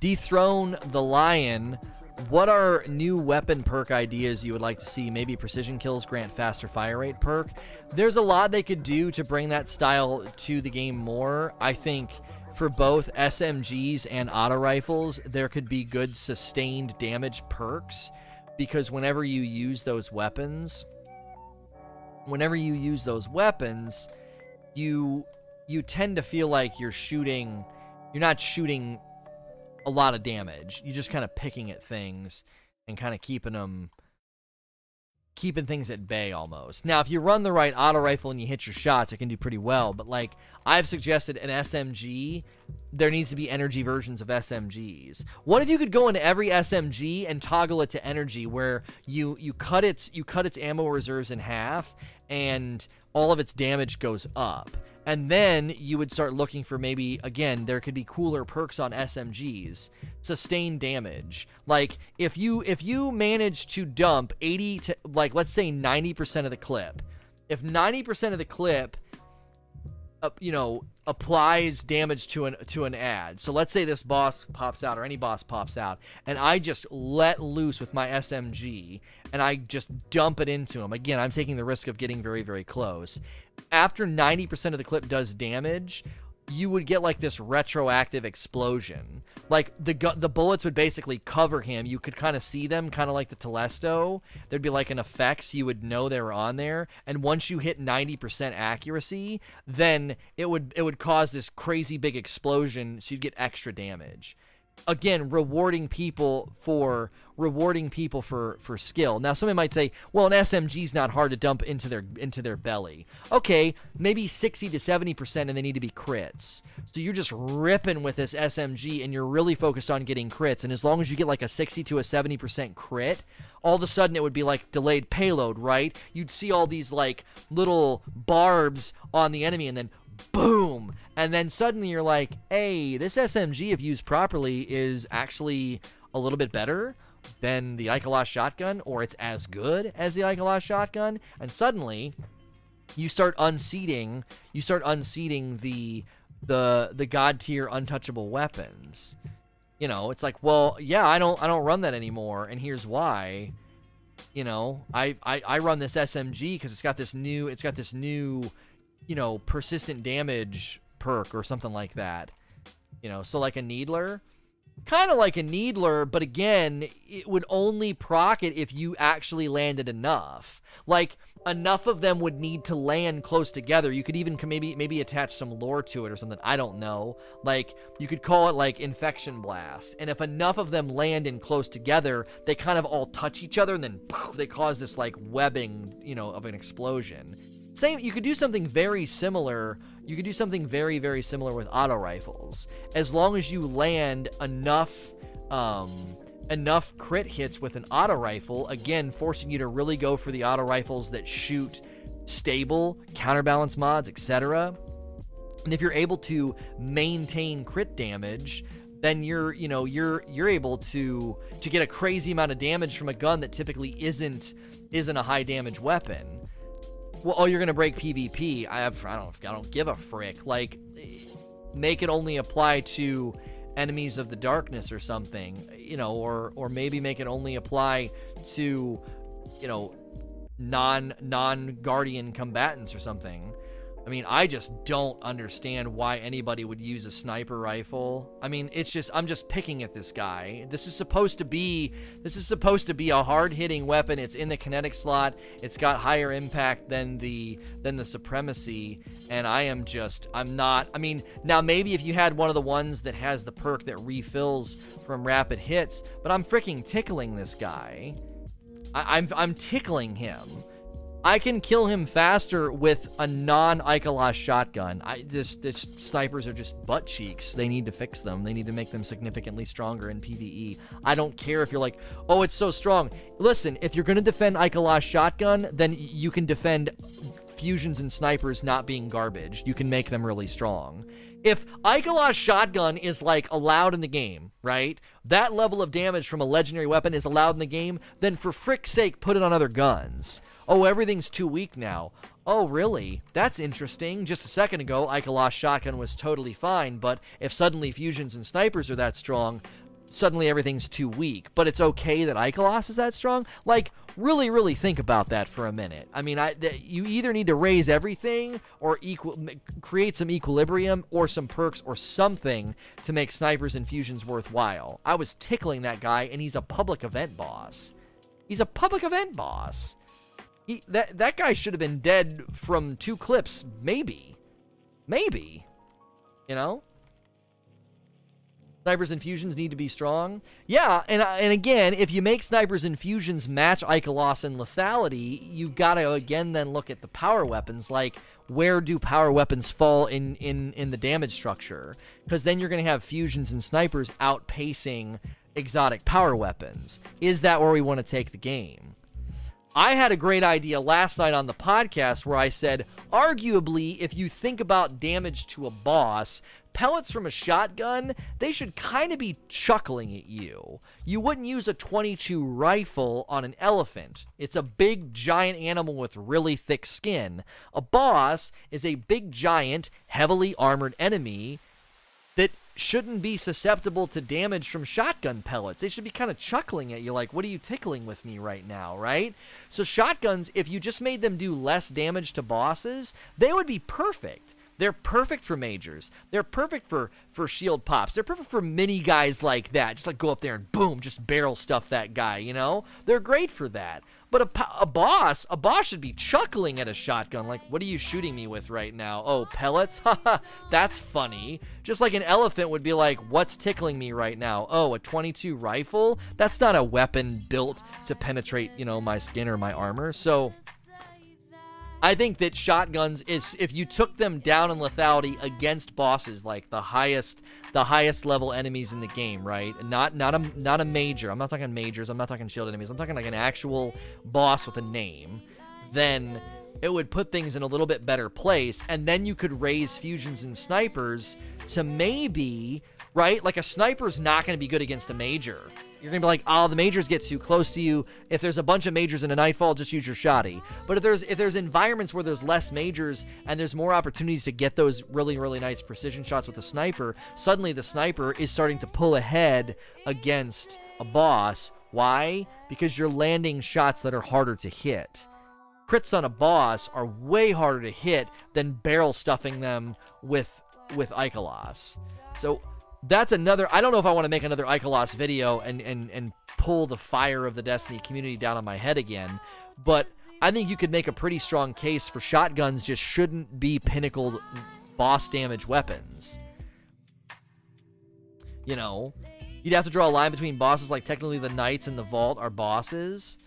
Dethrone the lion what are new weapon perk ideas you would like to see? Maybe precision kills grant faster fire rate perk. There's a lot they could do to bring that style to the game more. I think for both SMGs and auto rifles, there could be good sustained damage perks because whenever you use those weapons, whenever you use those weapons, you you tend to feel like you're shooting you're not shooting a lot of damage. You're just kind of picking at things and kind of keeping them keeping things at bay almost. Now, if you run the right auto rifle and you hit your shots, it can do pretty well, but like I've suggested an SMG, there needs to be energy versions of SMGs. What if you could go into every SMG and toggle it to energy where you you cut its you cut its ammo reserves in half and all of its damage goes up and then you would start looking for maybe again there could be cooler perks on SMGs sustained damage. Like if you if you manage to dump 80 to like let's say 90% of the clip. If 90% of the clip uh, you know applies damage to an to an ad. So let's say this boss pops out or any boss pops out and i just let loose with my smg and i just dump it into him. Again i'm taking the risk of getting very very close after 90% of the clip does damage, you would get like this retroactive explosion. Like the gu- the bullets would basically cover him. You could kind of see them, kind of like the Telesto. There'd be like an effect, so you would know they were on there. And once you hit 90% accuracy, then it would it would cause this crazy big explosion, so you'd get extra damage again rewarding people for rewarding people for for skill. Now somebody might say, "Well, an SMG is not hard to dump into their into their belly." Okay, maybe 60 to 70% and they need to be crits. So you're just ripping with this SMG and you're really focused on getting crits and as long as you get like a 60 to a 70% crit, all of a sudden it would be like delayed payload, right? You'd see all these like little barbs on the enemy and then boom. And then suddenly you're like hey this smg if used properly is actually a little bit better than the Ikelos shotgun or it's as good as the Ikelos shotgun. And suddenly you start unseating you start unseating the the the god tier untouchable weapons. You know it's like well yeah i don't i don't run that anymore and here's why. You know i i, I run this smg because it's got this new it's got this new you know, persistent damage perk or something like that. You know, so like a Needler, kind of like a Needler, but again, it would only proc it if you actually landed enough. Like enough of them would need to land close together. You could even maybe maybe attach some lore to it or something. I don't know. Like you could call it like infection blast. And if enough of them land in close together, they kind of all touch each other and then poof, they cause this like webbing, you know, of an explosion. Same, you could do something very similar, you could do something very, very similar with auto rifles. As long as you land enough, um, enough crit hits with an auto rifle, again, forcing you to really go for the auto rifles that shoot stable, counterbalance mods, etc. And if you're able to maintain crit damage, then you're, you know, you're you're able to to get a crazy amount of damage from a gun that typically isn't isn't a high damage weapon. Well, oh, you're gonna break PvP. I have, I don't, I don't give a frick. Like, make it only apply to enemies of the darkness or something, you know, or or maybe make it only apply to, you know, non non guardian combatants or something. I mean, I just don't understand why anybody would use a sniper rifle. I mean, it's just I'm just picking at this guy. This is supposed to be this is supposed to be a hard-hitting weapon. It's in the kinetic slot. It's got higher impact than the than the supremacy, and I am just I'm not. I mean, now maybe if you had one of the ones that has the perk that refills from rapid hits, but I'm freaking tickling this guy. I, I'm I'm tickling him. I can kill him faster with a non-Ikelos shotgun. I this, this snipers are just butt cheeks. They need to fix them. They need to make them significantly stronger in PvE. I don't care if you're like, oh, it's so strong. Listen, if you're gonna defend Ikelos shotgun, then you can defend fusions and snipers not being garbage. You can make them really strong. If Ikelos shotgun is like allowed in the game, right? That level of damage from a legendary weapon is allowed in the game, then for frick's sake, put it on other guns. Oh, everything's too weak now. Oh, really? That's interesting. Just a second ago, Ikelos Shotgun was totally fine, but if suddenly fusions and snipers are that strong, suddenly everything's too weak. But it's okay that Ikelos is that strong? Like, really, really think about that for a minute. I mean, I, th- you either need to raise everything or equal, create some equilibrium or some perks or something to make snipers and fusions worthwhile. I was tickling that guy, and he's a public event boss. He's a public event boss. He, that that guy should have been dead from two clips, maybe, maybe, you know. Snipers and fusions need to be strong. Yeah, and uh, and again, if you make snipers and fusions match Ikelos and lethality, you've got to again then look at the power weapons. Like, where do power weapons fall in in in the damage structure? Because then you're going to have fusions and snipers outpacing exotic power weapons. Is that where we want to take the game? I had a great idea last night on the podcast where I said, arguably, if you think about damage to a boss, pellets from a shotgun, they should kind of be chuckling at you. You wouldn't use a 22 rifle on an elephant. It's a big, giant animal with really thick skin. A boss is a big, giant, heavily armored enemy that shouldn't be susceptible to damage from shotgun pellets. They should be kind of chuckling at you like, what are you tickling with me right now, right? So, shotguns, if you just made them do less damage to bosses, they would be perfect. They're perfect for majors. They're perfect for for shield pops. They're perfect for mini guys like that. Just like go up there and boom, just barrel stuff that guy, you know? They're great for that. But a, a boss, a boss should be chuckling at a shotgun like, what are you shooting me with right now? Oh, pellets? (laughs) Haha, that's funny. Just like an elephant would be like, what's tickling me right now? Oh, a 22 rifle? That's not a weapon built to penetrate, you know, my skin or my armor. So I think that shotguns is if you took them down in lethality against bosses like the highest the highest level enemies in the game, right? Not not a not a major. I'm not talking majors. I'm not talking shield enemies. I'm talking like an actual boss with a name. Then it would put things in a little bit better place and then you could raise fusions and snipers to maybe, right? Like a sniper's not going to be good against a major you're gonna be like, oh, the majors get too close to you. If there's a bunch of majors in a nightfall, just use your shoddy. But if there's if there's environments where there's less majors and there's more opportunities to get those really really nice precision shots with a sniper, suddenly the sniper is starting to pull ahead against a boss. Why? Because you're landing shots that are harder to hit. Crits on a boss are way harder to hit than barrel stuffing them with with Ikelos. So that's another. I don't know if I want to make another Ikelos video and and and pull the fire of the Destiny community down on my head again, but I think you could make a pretty strong case for shotguns just shouldn't be pinnacle boss damage weapons. You know, you'd have to draw a line between bosses like technically the knights and the vault are bosses.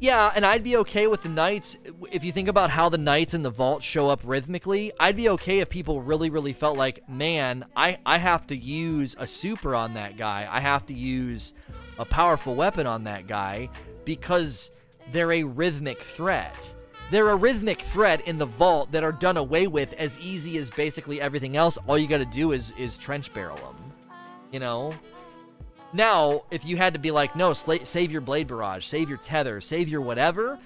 Yeah, and I'd be okay with the knights if you think about how the knights in the vault show up rhythmically. I'd be okay if people really, really felt like, man, I I have to use a super on that guy. I have to use a powerful weapon on that guy because they're a rhythmic threat. They're a rhythmic threat in the vault that are done away with as easy as basically everything else. All you got to do is is trench barrel them. You know, now, if you had to be like, no, save your blade barrage, save your tether, save your whatever,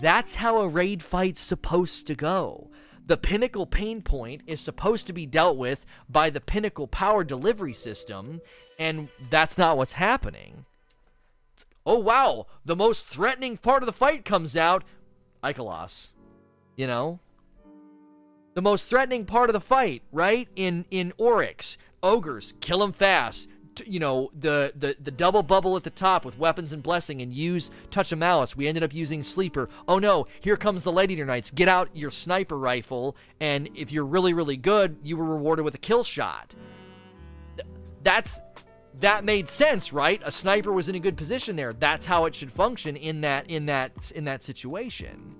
that's how a raid fight's supposed to go. The pinnacle pain point is supposed to be dealt with by the pinnacle power delivery system, and that's not what's happening. Oh wow, the most threatening part of the fight comes out. Ikelos. You know? The most threatening part of the fight, right? In in Oryx. Ogres, kill them fast you know the, the the double bubble at the top with weapons and blessing and use touch of malice. We ended up using sleeper. Oh no here comes the lady knights get out your sniper rifle and if you're really really good you were rewarded with a kill shot. That's that made sense right? A sniper was in a good position there. That's how it should function in that in that in that situation.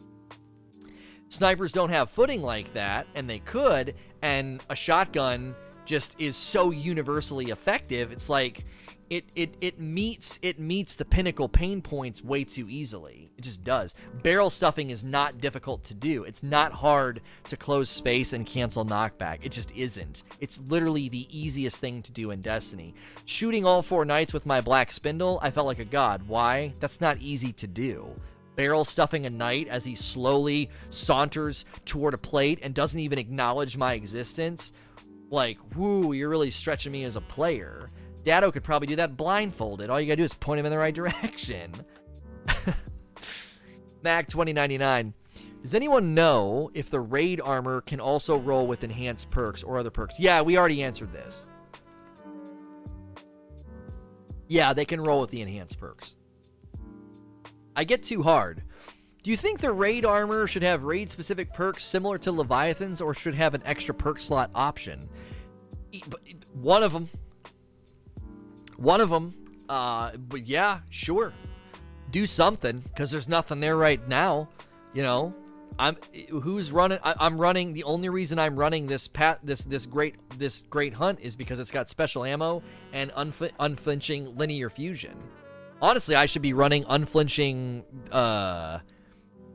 Snipers don't have footing like that and they could and a shotgun just is so universally effective. It's like it it it meets it meets the pinnacle pain points way too easily. It just does. Barrel stuffing is not difficult to do. It's not hard to close space and cancel knockback. It just isn't. It's literally the easiest thing to do in Destiny. Shooting all four knights with my black spindle, I felt like a god. Why? That's not easy to do barrel stuffing a knight as he slowly saunters toward a plate and doesn't even acknowledge my existence like, whoo, you're really stretching me as a player. Datto could probably do that blindfolded. All you gotta do is point him in the right (laughs) direction. (laughs) Mac 2099. Does anyone know if the raid armor can also roll with enhanced perks or other perks? Yeah, we already answered this. Yeah, they can roll with the enhanced perks. I get too hard. Do you think the raid armor should have raid specific perks similar to Leviathan's or should have an extra perk slot option? One of them. One of them. Uh, but yeah, sure. Do something because there's nothing there right now. You know, I'm who's running. I, am running. The only reason I'm running this pat this this great this great hunt is because it's got special ammo and unf- unflinching linear fusion. Honestly, I should be running unflinching. Uh,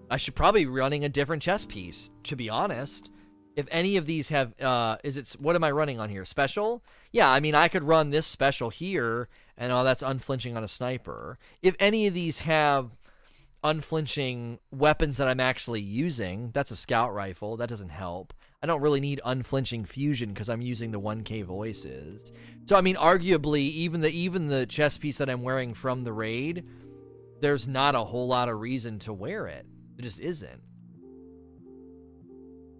I should probably be running a different chess piece, to be honest. If any of these have, uh, is it, what am I running on here? Special? Yeah, I mean, I could run this special here, and oh, that's unflinching on a sniper. If any of these have unflinching weapons that I'm actually using, that's a scout rifle. That doesn't help. I don't really need unflinching fusion because I'm using the 1K voices. So I mean, arguably, even the even the chess piece that I'm wearing from the raid, there's not a whole lot of reason to wear it. It just isn't.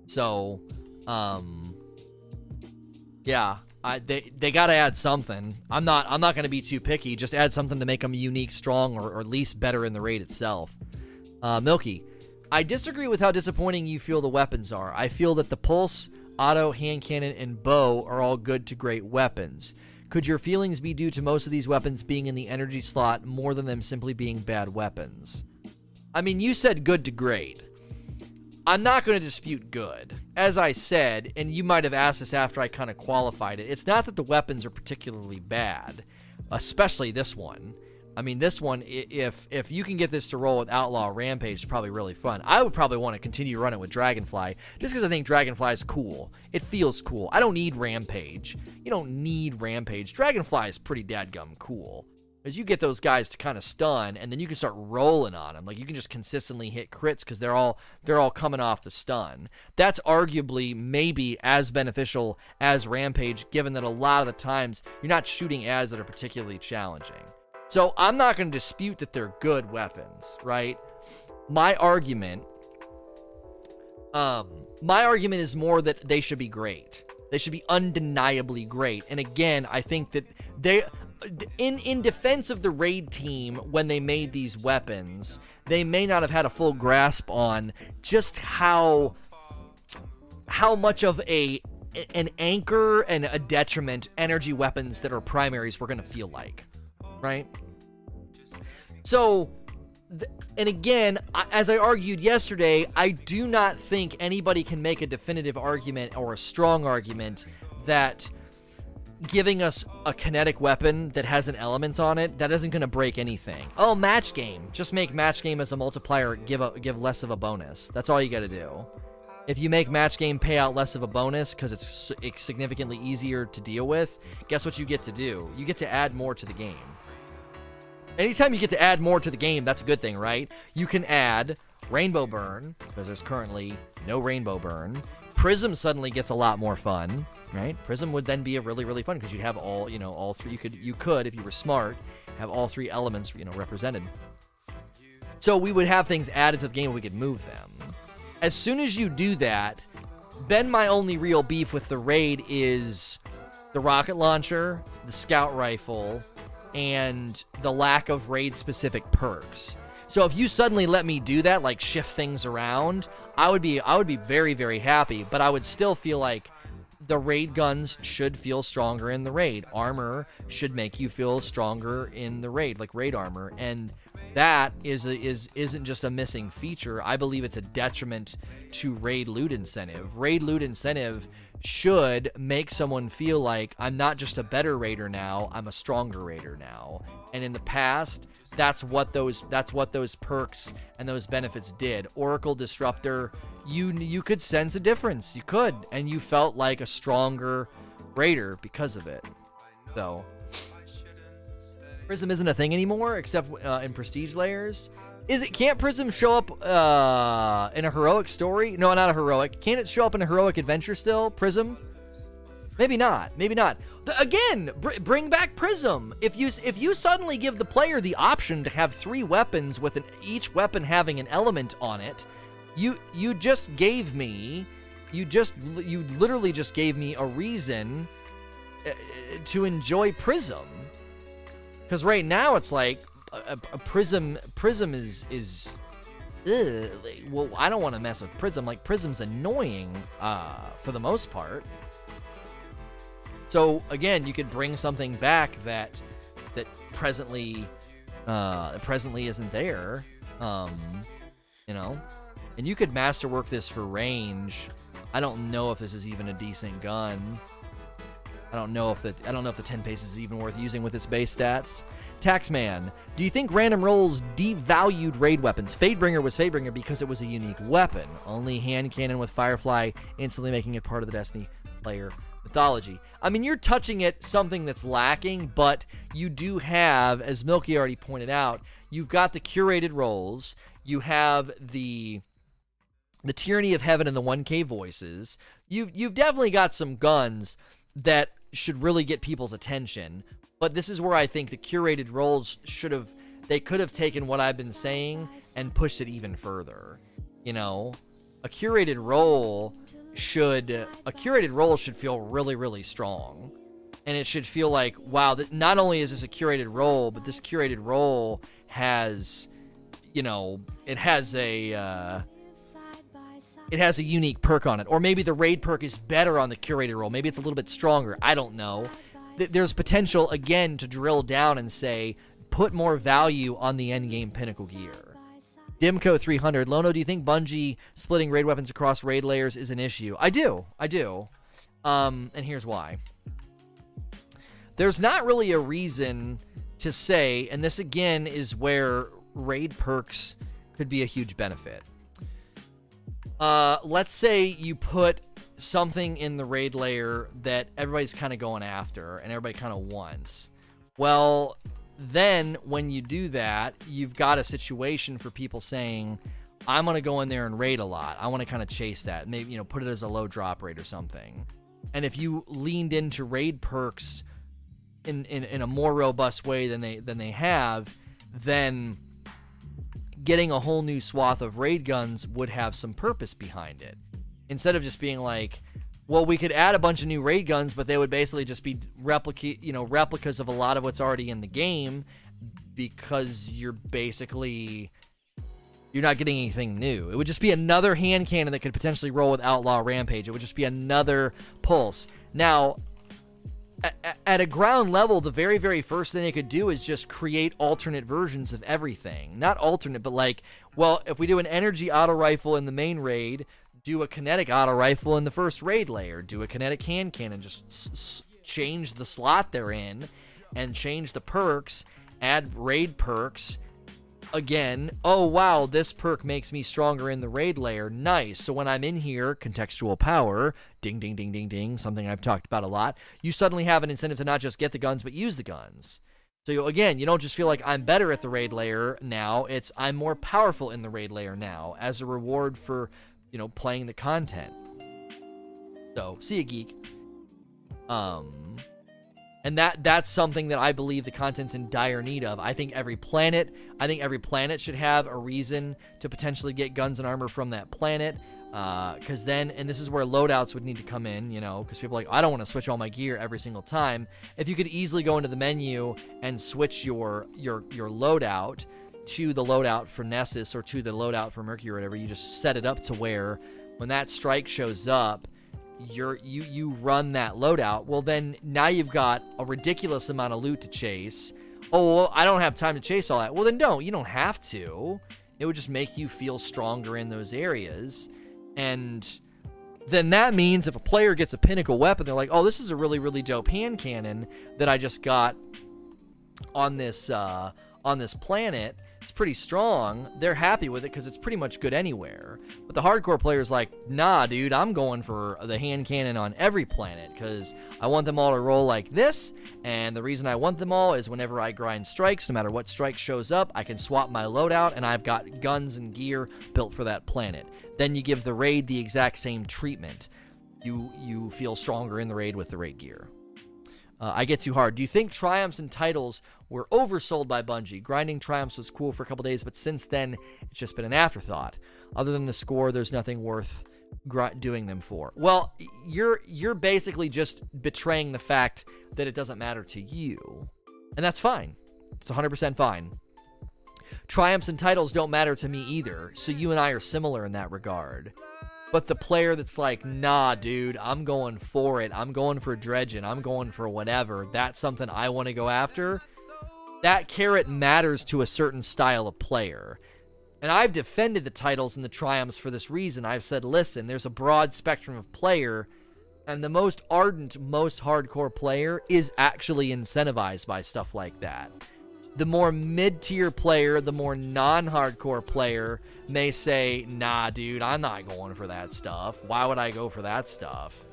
So, um, yeah, I, they they got to add something. I'm not I'm not to be too picky. Just add something to make them unique, strong, or, or at least better in the raid itself. Uh, Milky, I disagree with how disappointing you feel the weapons are. I feel that the pulse, auto, hand cannon, and bow are all good to great weapons. Could your feelings be due to most of these weapons being in the energy slot more than them simply being bad weapons? I mean, you said good to great. I'm not going to dispute good. As I said, and you might have asked this after I kind of qualified it, it's not that the weapons are particularly bad, especially this one. I mean, this one, if if you can get this to roll with Outlaw Rampage, it's probably really fun. I would probably want to continue running with Dragonfly, just because I think Dragonfly is cool. It feels cool. I don't need Rampage. You don't need Rampage. Dragonfly is pretty dadgum cool is you get those guys to kind of stun and then you can start rolling on them like you can just consistently hit crits because they're all they're all coming off the stun. That's arguably maybe as beneficial as rampage given that a lot of the times you're not shooting ads that are particularly challenging. So i'm not going to dispute that they're good weapons right? My argument um my argument is more that they should be great. They should be undeniably great. And again i think that they in in defense of the raid team when they made these weapons, they may not have had a full grasp on just how how much of a an anchor and a detriment energy weapons that are primaries were going to feel like, right? So and again, as I argued yesterday, I do not think anybody can make a definitive argument or a strong argument that giving us a kinetic weapon that has an element on it that isn't going to break anything. Oh, match game. Just make match game as a multiplier give a, give less of a bonus. That's all you got to do. If you make match game pay out less of a bonus because it's, it's significantly easier to deal with, guess what you get to do? You get to add more to the game. Anytime you get to add more to the game, that's a good thing, right? You can add Rainbow Burn, because there's currently no Rainbow Burn. Prism suddenly gets a lot more fun, right? Prism would then be a really really fun because you'd have all you know all three. You could you could if you were smart have all three elements you know represented. So we would have things added to the game. We could move them. As soon as you do that, then my only real beef with the raid is the rocket launcher, the scout rifle, and the lack of raid specific perks. So if you suddenly let me do that, like shift things around, I would be I would be very very happy. But I would still feel like the raid guns should feel stronger in the raid. Armor should make you feel stronger in the raid, like raid armor, and that is a, is isn't just a missing feature. I believe it's a detriment to raid loot incentive. Raid loot incentive should make someone feel like I'm not just a better raider now, I'm a stronger raider now. And in the past, that's what those that's what those perks and those benefits did. Oracle Disruptor, you you could sense a difference. You could, and you felt like a stronger raider because of it. So Prism isn't a thing anymore, except uh, in prestige lairs. Is it? Can't Prism show up uh, in a heroic story? No, not a heroic. Can it show up in a heroic adventure still? Prism? Maybe not. Maybe not. The, again, br- bring back Prism. If you if you suddenly give the player the option to have three weapons with an, each weapon having an element on it, you you just gave me, you just you literally just gave me a reason uh, to enjoy Prism. Because right now it's like a, a prism prism is is ugh, well I don't want to mess with prism like prism's annoying uh, for the most part. So again, you could bring something back that that presently uh, presently isn't there. Um, you know, and you could masterwork this for range. I don't know if this is even a decent gun. I don't know if the I don't know if the 10 pace is even worth using with its base stats. Taxman, do you think random rolls devalued raid weapons? Fatebringer was Fatebringer because it was a unique weapon. Only hand cannon with Firefly, instantly making it part of the Destiny player mythology. I mean, you're touching at something that's lacking, but you do have, as Milky already pointed out, you've got the curated rolls, you have the the tyranny of heaven and the 1K voices. You've you've definitely got some guns that should really get people's attention. But this is where I think the curated rolls should have they could have taken what I've been saying and pushed it even further. You know, a curated roll should a curated roll should feel really really strong. And it should feel like wow, that not only is this a curated roll but this curated roll has you know, it has a uh it has a unique perk on it. Or maybe the raid perk is better on the curated roll Maybe it's a little bit stronger. I don't know th- there's potential again to drill down and say put more value on the end game pinnacle gear. Dimco 300, Lono, do you think Bungie splitting raid weapons across raid lairs is an issue? I do, I do, um, and here's why. There's not really a reason to say, and this again is where raid perks could be a huge benefit. Uh, let's say you put something in the raid lair that everybody's kind of going after and everybody kind of wants. Well, then when you do that, you've got a situation for people saying, I'm going to go in there and raid a lot. I want to kind of chase that. Maybe, you know, put it as a low drop rate or something. And if you leaned into raid perks in, in, in a more robust way than they than they have, then getting a whole new swath of raid guns would have some purpose behind it instead of just being like, well, we could add a bunch of new raid guns, but they would basically just be replicate, you know, replicas of a lot of what's already in the game because you're basically you're not getting anything new. It would just be another hand cannon that could potentially roll with Outlaw Rampage. It would just be another pulse. Now, at a ground level, the very, very first thing they could do is just create alternate versions of everything. Not alternate, but like, well, if we do an energy auto rifle in the main raid, do a kinetic auto rifle in the first raid lair, do a kinetic hand cannon, just s- s- change the slot they're in and change the perks, add raid perks. Again, oh wow, this perk makes me stronger in the raid lair. Nice. So when I'm in here, contextual power, ding, ding, ding, ding, ding, something I've talked about a lot, you suddenly have an incentive to not just get the guns, but use the guns. So again, you don't just feel like I'm better at the raid lair now. It's I'm more powerful in the raid lair now as a reward for, you know, playing the content. So see a geek. Um, and that that's something that I believe the content's in dire need of. I think every planet, I think every planet should have a reason to potentially get guns and armor from that planet. Uh because then, and this is where loadouts would need to come in, you know, because people like, I don't want to switch all my gear every single time. If you could easily go into the menu and switch your your your loadout to the loadout for Nessus or to the loadout for Mercury or whatever, you just set it up to where when that strike shows up, you're you you run that loadout. Well, then now you've got a ridiculous amount of loot to chase. Oh, well, I don't have time to chase all that. Well, then don't. You don't have to. It would just make you feel stronger in those areas. And then that means if a player gets a pinnacle weapon, they're like, "Oh, this is a really really dope hand cannon that I just got on this uh, on this planet." It's pretty strong. They're happy with it because it's pretty much good anywhere. But the hardcore player's like, nah, dude, I'm going for the hand cannon on every planet because I want them all to roll like this. And the reason I want them all is whenever I grind strikes, no matter what strike shows up, I can swap my loadout and I've got guns and gear built for that planet. Then you give the raid the exact same treatment. You you feel stronger in the raid with the raid gear. Uh, I get too hard. Do you think triumphs and titles were oversold by Bungie? Grinding triumphs was cool for a couple days, but since then, it's just been an afterthought. Other than the score, there's nothing worth gr- doing them for. Well, you're you're basically just betraying the fact that it doesn't matter to you, and that's fine. It's 100% fine. Triumphs and titles don't matter to me either, so you and I are similar in that regard. But the player that's like, nah, dude, I'm going for it. I'm going for Dredgen. I'm going for whatever. That's something I want to go after. That carrot matters to a certain style of player. And I've defended the titles and the triumphs for this reason. I've said, listen, there's a broad spectrum of player, and the most ardent, most hardcore player is actually incentivized by stuff like that the more mid tier player, the more non hardcore player may say, nah, dude, I'm not going for that stuff. Why would I go for that stuff?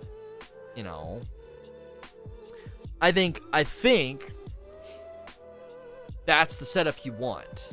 You know. I think, I think that's the setup you want.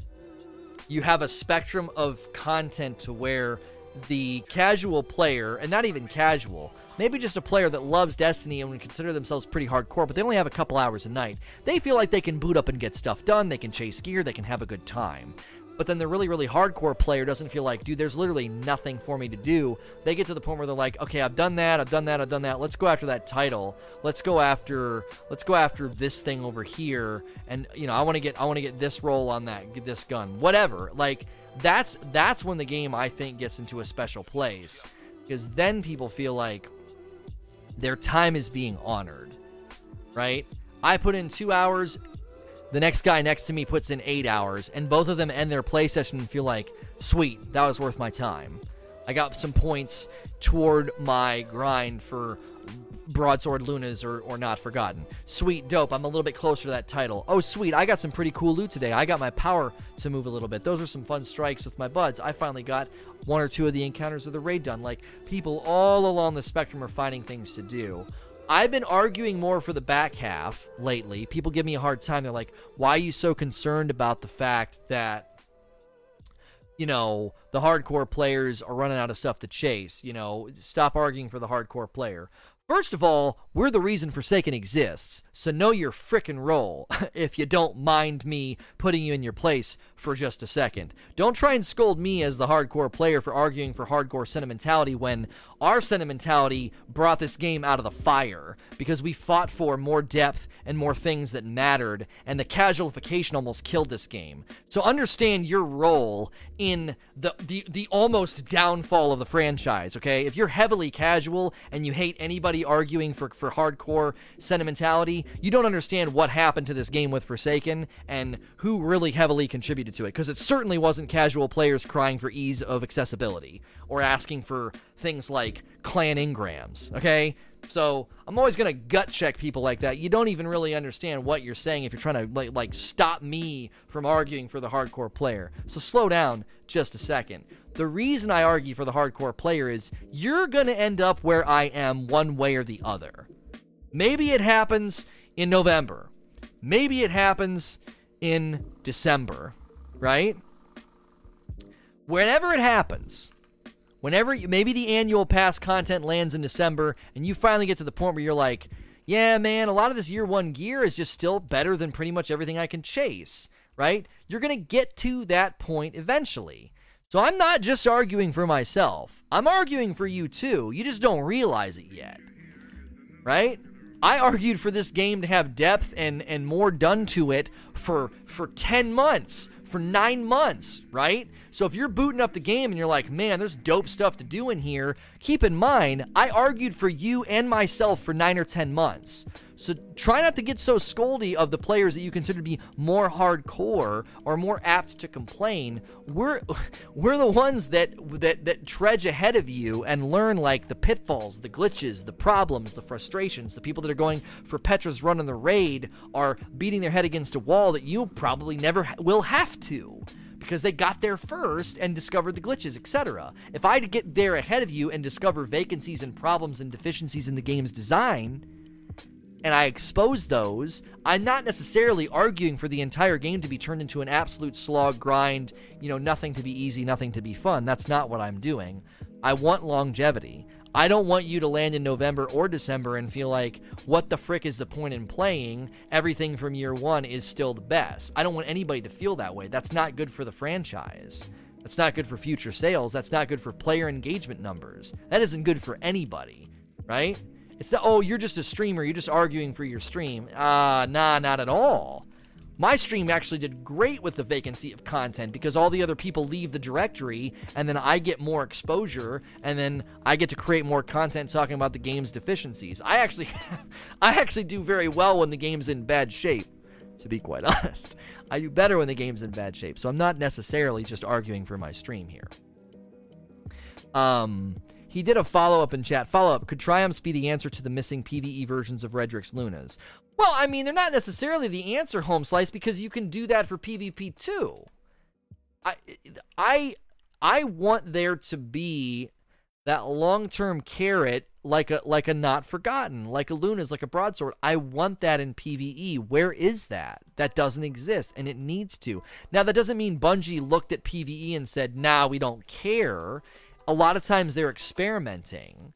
You have a spectrum of content to where the casual player, and not even casual, maybe just a player that loves Destiny and would consider themselves pretty hardcore, but they only have a couple hours a night. They feel like they can boot up and get stuff done, they can chase gear, they can have a good time. But then the really, really hardcore player doesn't feel like, dude, there's literally nothing for me to do. They get to the point where they're like, okay, I've done that, I've done that, I've done that. Let's go after that title. Let's go after, let's go after this thing over here. And you know, I want to get, I want to get this roll on that, get this gun, whatever. Like that's that's when the game I think gets into a special place because then people feel like their time is being honored, right? I put in two hours. The next guy next to me puts in eight hours, and both of them end their play session and feel like, sweet, that was worth my time. I got some points toward my grind for Broadsword Luna's or, or Not Forgotten. Sweet, dope. I'm a little bit closer to that title. Oh, sweet. I got some pretty cool loot today. I got my power to move a little bit. Those are some fun strikes with my buds. I finally got one or two of the encounters of the raid done. Like, people all along the spectrum are finding things to do. I've been arguing more for the back half lately. People give me a hard time. They're like, why are you so concerned about the fact that you know, the hardcore players are running out of stuff to chase. You know, stop arguing for the hardcore player. First of all, we're the reason Forsaken exists. So know your frickin' role (laughs) if you don't mind me putting you in your place for just a second. Don't try and scold me as the hardcore player for arguing for hardcore sentimentality when our sentimentality brought this game out of the fire because we fought for more depth and more things that mattered, and the casualification almost killed this game. So understand your role in the, the, the almost downfall of the franchise, okay? If you're heavily casual and you hate anybody arguing for, for hardcore sentimentality, you don't understand what happened to this game with Forsaken and who really heavily contributed to it, because it certainly wasn't casual players crying for ease of accessibility or asking for things like clan engrams, okay? So I'm always gonna gut check people like that. You don't even really understand what you're saying if you're trying to like like stop me from arguing for the hardcore player. So slow down just a second. The reason I argue for the hardcore player is you're gonna end up where I am one way or the other. Maybe it happens in November. Maybe it happens in December, right? Whenever it happens, whenever you, maybe the annual pass content lands in December and you finally get to the point where you're like, yeah, man, a lot of this year one gear is just still better than pretty much everything I can chase, right? You're going to get to that point eventually. So I'm not just arguing for myself. I'm arguing for you too. You just don't realize it yet. Right? I argued for this game to have depth and and more done to it for for 10 months for nine months, right? So if you're booting up the game and you're like, man, there's dope stuff to do in here, keep in mind, I argued for you and myself for nine or 10 months. So try not to get so scoldy of the players that you consider to be more hardcore or more apt to complain. We're (laughs) we're the ones that that that trudge ahead of you and learn like the pitfalls, the glitches, the problems, the frustrations. The people that are going for Petra's run in the raid are beating their head against a wall that you probably never will have to because they got there first and discovered the glitches, etc. If I get there ahead of you and discover vacancies and problems and deficiencies in the game's design, and I expose those, I'm not necessarily arguing for the entire game to be turned into an absolute slog grind, you know, nothing to be easy, nothing to be fun. That's not what I'm doing. I want longevity. I don't want you to land in November or December and feel like, what the frick is the point in playing? Everything from year one is still the best. I don't want anybody to feel that way. That's not good for the franchise. That's not good for future sales. That's not good for player engagement numbers. That isn't good for anybody, right? It's that, oh, you're just a streamer. You're just arguing for your stream. Uh, nah, not at all. My stream actually did great with the vacancy of content because all the other people leave the directory and then I get more exposure and then I get to create more content talking about the game's deficiencies. I actually (laughs) I actually do very well when the game's in bad shape, to be quite (laughs) honest. I do better when the game's in bad shape. So I'm not necessarily just arguing for my stream here. Um he did a follow up in chat. Follow up Could Triumphs be the answer to the missing PvE versions of Redrix's Luna's? Well, I mean, they're not necessarily the answer, Home Slice, because you can do that for PvP too. I, I, I want there to be that long-term carrot like a like a not forgotten like a luna's like a broadsword i want that in pve where is that that doesn't exist and it needs to now that doesn't mean bungie looked at pve and said nah we don't care a lot of times they're experimenting.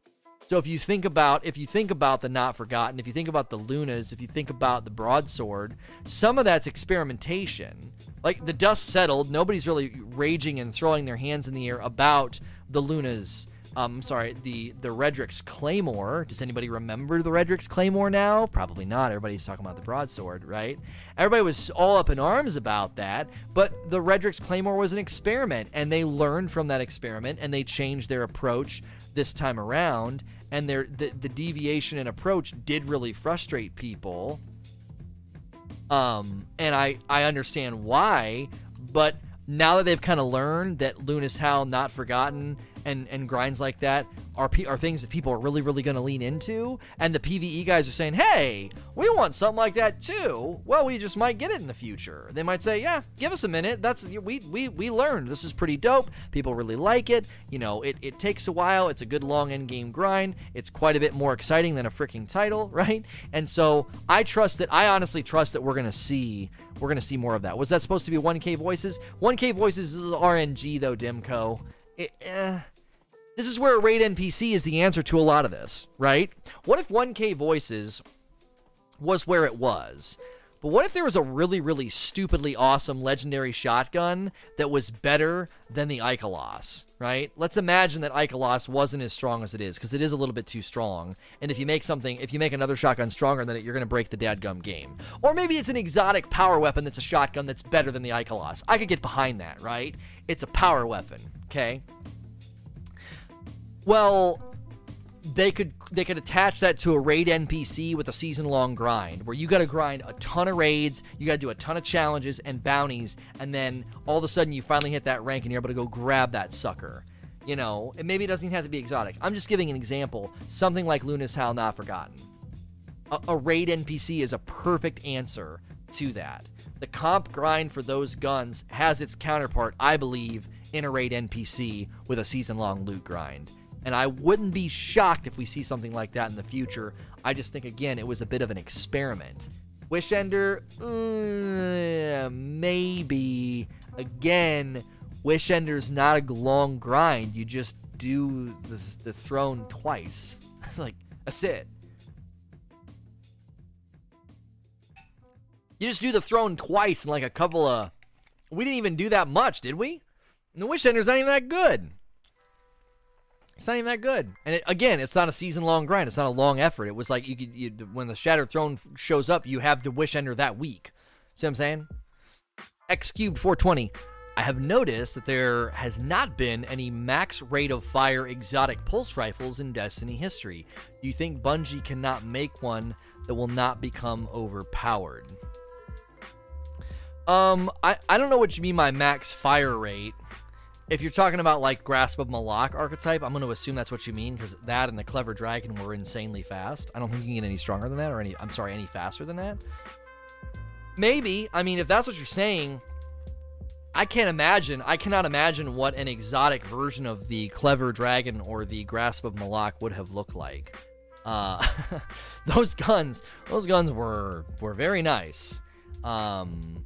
So if you think about if you think about the not forgotten, if you think about the Luna's, if you think about the broadsword, some of that's experimentation. Like the dust settled, nobody's really raging and throwing their hands in the air about the Luna's um, sorry, the the Redrix Claymore. Does anybody remember the Redrix Claymore now? Probably not. Everybody's talking about the broadsword, right? Everybody was all up in arms about that, but the Redrix Claymore was an experiment, and they learned from that experiment, and they changed their approach this time around. And their the, the deviation in approach did really frustrate people. Um, and I I understand why, but now that they've kind of learned that Luna's Howl Not Forgotten and and grinds like that are are things that people are really really going to lean into and the PvE guys are saying, "Hey, we want something like that too." Well, we just might get it in the future. They might say, "Yeah, give us a minute. That's we we we learned. This is pretty dope. People really like it. You know, it it takes a while. It's a good long end game grind. It's quite a bit more exciting than a freaking title, (laughs) right?" And so, I trust that I honestly trust that we're going to see we're going to see more of that. Was that supposed to be 1K voices? 1K voices is RNG though, Dimco. It, eh, this is where a raid NPC is the answer to a lot of this, right? What if 1K voices was where it was. But what if there was a really, really stupidly awesome legendary shotgun that was better than the Ikelos, right? Let's imagine that Ikelos wasn't as strong as it is, because it is a little bit too strong. And if you make something, if you make another shotgun stronger than it, you're going to break the dadgum game. Or maybe it's an exotic power weapon that's a shotgun that's better than the Ikelos. I could get behind that, right? It's a power weapon, okay? Well, they could they could attach that to a raid NPC with a season long grind where you got to grind a ton of raids, you got to do a ton of challenges and bounties, and then all of a sudden you finally hit that rank and you're able to go grab that sucker. You know, and maybe it doesn't even have to be exotic. I'm just giving an example. Something like Luna's Howl Not Forgotten. A, a raid NPC is a perfect answer to that. The comp grind for those guns has its counterpart, I believe, in a raid NPC with a season long loot grind and I wouldn't be shocked if we see something like that in the future. I just think, again, it was a bit of an experiment. Wish Ender, uh, maybe. Again, Wish Ender's not a long grind. You just do the, the throne twice. (laughs) like, that's it. You just do the throne twice in like a couple of. We didn't even do that much, did we? And the Wish Ender's not even that good. It's not even that good. And it, again, it's not a season long grind. It's not a long effort. It was like you could you, when the Shattered Throne shows up, you have the Wish Ender that week. See what I'm saying? X Cube 420. I have noticed that there has not been any max rate of fire exotic pulse rifles in Destiny history. Do you think Bungie cannot make one that will not become overpowered? Um, I, I don't know what you mean by max fire rate if you're talking about like Grasp of Malok archetype, I'm going to assume that's what you mean because that and the Clever Dragon were insanely fast. I don't think you can get any stronger than that or any, I'm sorry, any faster than that. Maybe. I mean, if that's what you're saying, I can't imagine, I cannot imagine what an exotic version of the Clever Dragon or the Grasp of Malok would have looked like. Uh, (laughs) those guns, those guns were were very nice. Um,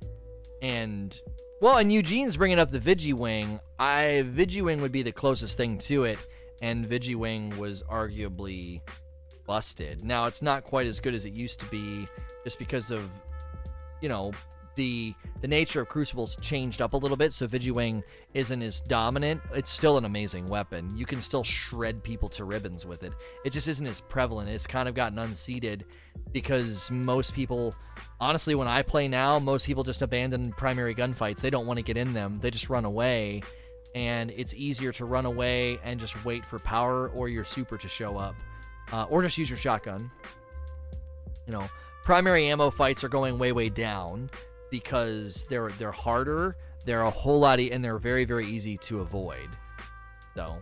and well, and Eugene's bringing up the Vigiwing. I Vigiwing would be the closest thing to it, and Vigiwing was arguably busted. Now it's not quite as good as it used to be, just because of, you know, the the nature of crucibles changed up a little bit so vigiwing isn't as dominant. It's still an amazing weapon. You can still shred people to ribbons with it. It just isn't as prevalent. It's kind of gotten unseated because most people honestly when i play now most people just abandon primary gunfights. They don't want to get in them. They just run away and it's easier to run away and just wait for power or your super to show up uh, or just use your shotgun you know primary ammo fights are going way way down because they're they're harder, they're a whole lot, e- and they're very very easy to avoid. So,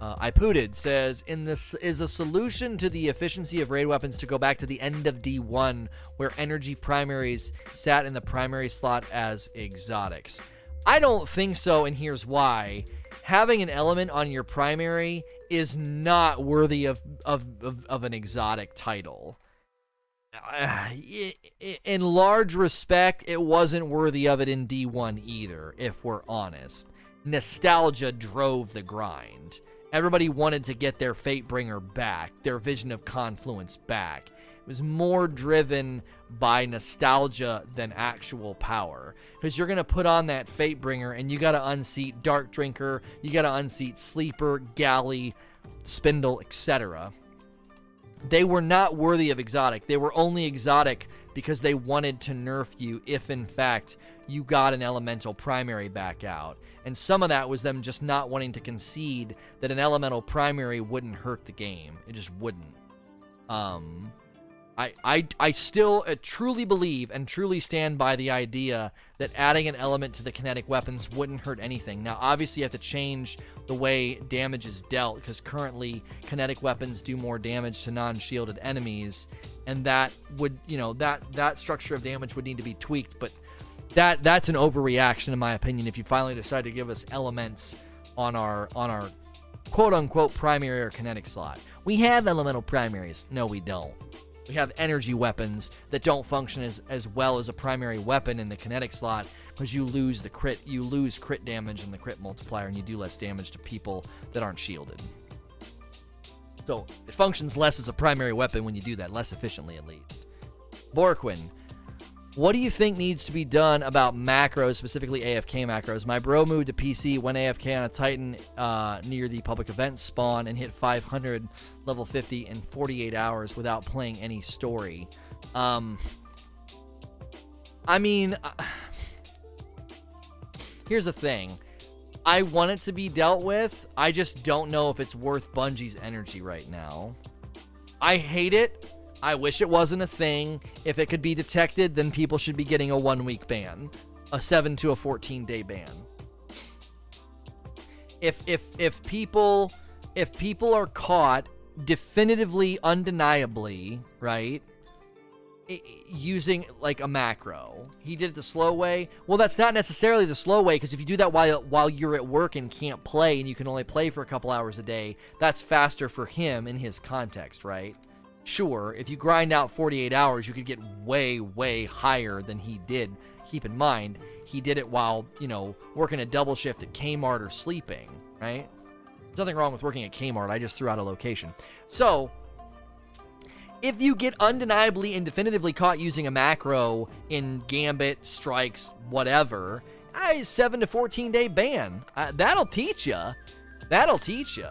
uh, I pooted says in this is a solution to the efficiency of raid weapons to go back to the end of D1 where energy primaries sat in the primary slot as exotics. I don't think so, and here's why. Having an element on your primary is not worthy of, of, of, of an exotic title. Uh, in large respect, it wasn't worthy of it in D1 either, if we're honest. Nostalgia drove the grind. Everybody wanted to get their Fatebringer back, their Vision of Confluence back. It was more driven by nostalgia than actual power. Because you're going to put on that Fatebringer and you got to unseat Dark Drinker, you got to unseat Sleeper, Galley, Spindle, etc they were not worthy of exotic. They were only exotic because they wanted to nerf you if, in fact, you got an elemental primary back out. And some of that was them just not wanting to concede that an elemental primary wouldn't hurt the game. It just wouldn't. Um, I, I, I still uh, truly believe and truly stand by the idea that adding an element to the kinetic weapons wouldn't hurt anything. Now, obviously, you have to change the way damage is dealt because currently kinetic weapons do more damage to non-shielded enemies, and that would, you know, that that structure of damage would need to be tweaked. But that that's an overreaction, in my opinion. If you finally decide to give us elements on our on our quote unquote primary or kinetic slot, we have elemental primaries. No, we don't. We have energy weapons that don't function as, as well as a primary weapon in the kinetic slot because you lose the crit you lose crit damage and the crit multiplier and you do less damage to people that aren't shielded. So it functions less as a primary weapon when you do that, less efficiently at least. Borquin, what do you think needs to be done about macros, specifically AFK macros? My bro moved to PC, went AFK on a Titan uh, near the public event spawn, and hit 500 level 50 in 48 hours without playing any story. Um, I mean, uh, (sighs) here's the thing. I want it to be dealt with. I just don't know if it's worth Bungie's energy right now. I hate it. I wish it wasn't a thing. If it could be detected, then people should be getting a one week ban, a 7 to a 14 day ban. If if if people if people are caught definitively undeniably, right? using like a macro. He did it the slow way. Well, that's not necessarily the slow way because if you do that while while you're at work and can't play and you can only play for a couple hours a day, that's faster for him in his context, right? Sure, if you grind out 48 hours, you could get way way higher than he did. Keep in mind, he did it while, you know, working a double shift at Kmart or sleeping, right? There's nothing wrong with working at Kmart. I just threw out a location. So, if you get undeniably and definitively caught using a macro in Gambit, Strikes, whatever, a 7 to 14 day ban. Uh, that'll teach you. That'll teach you.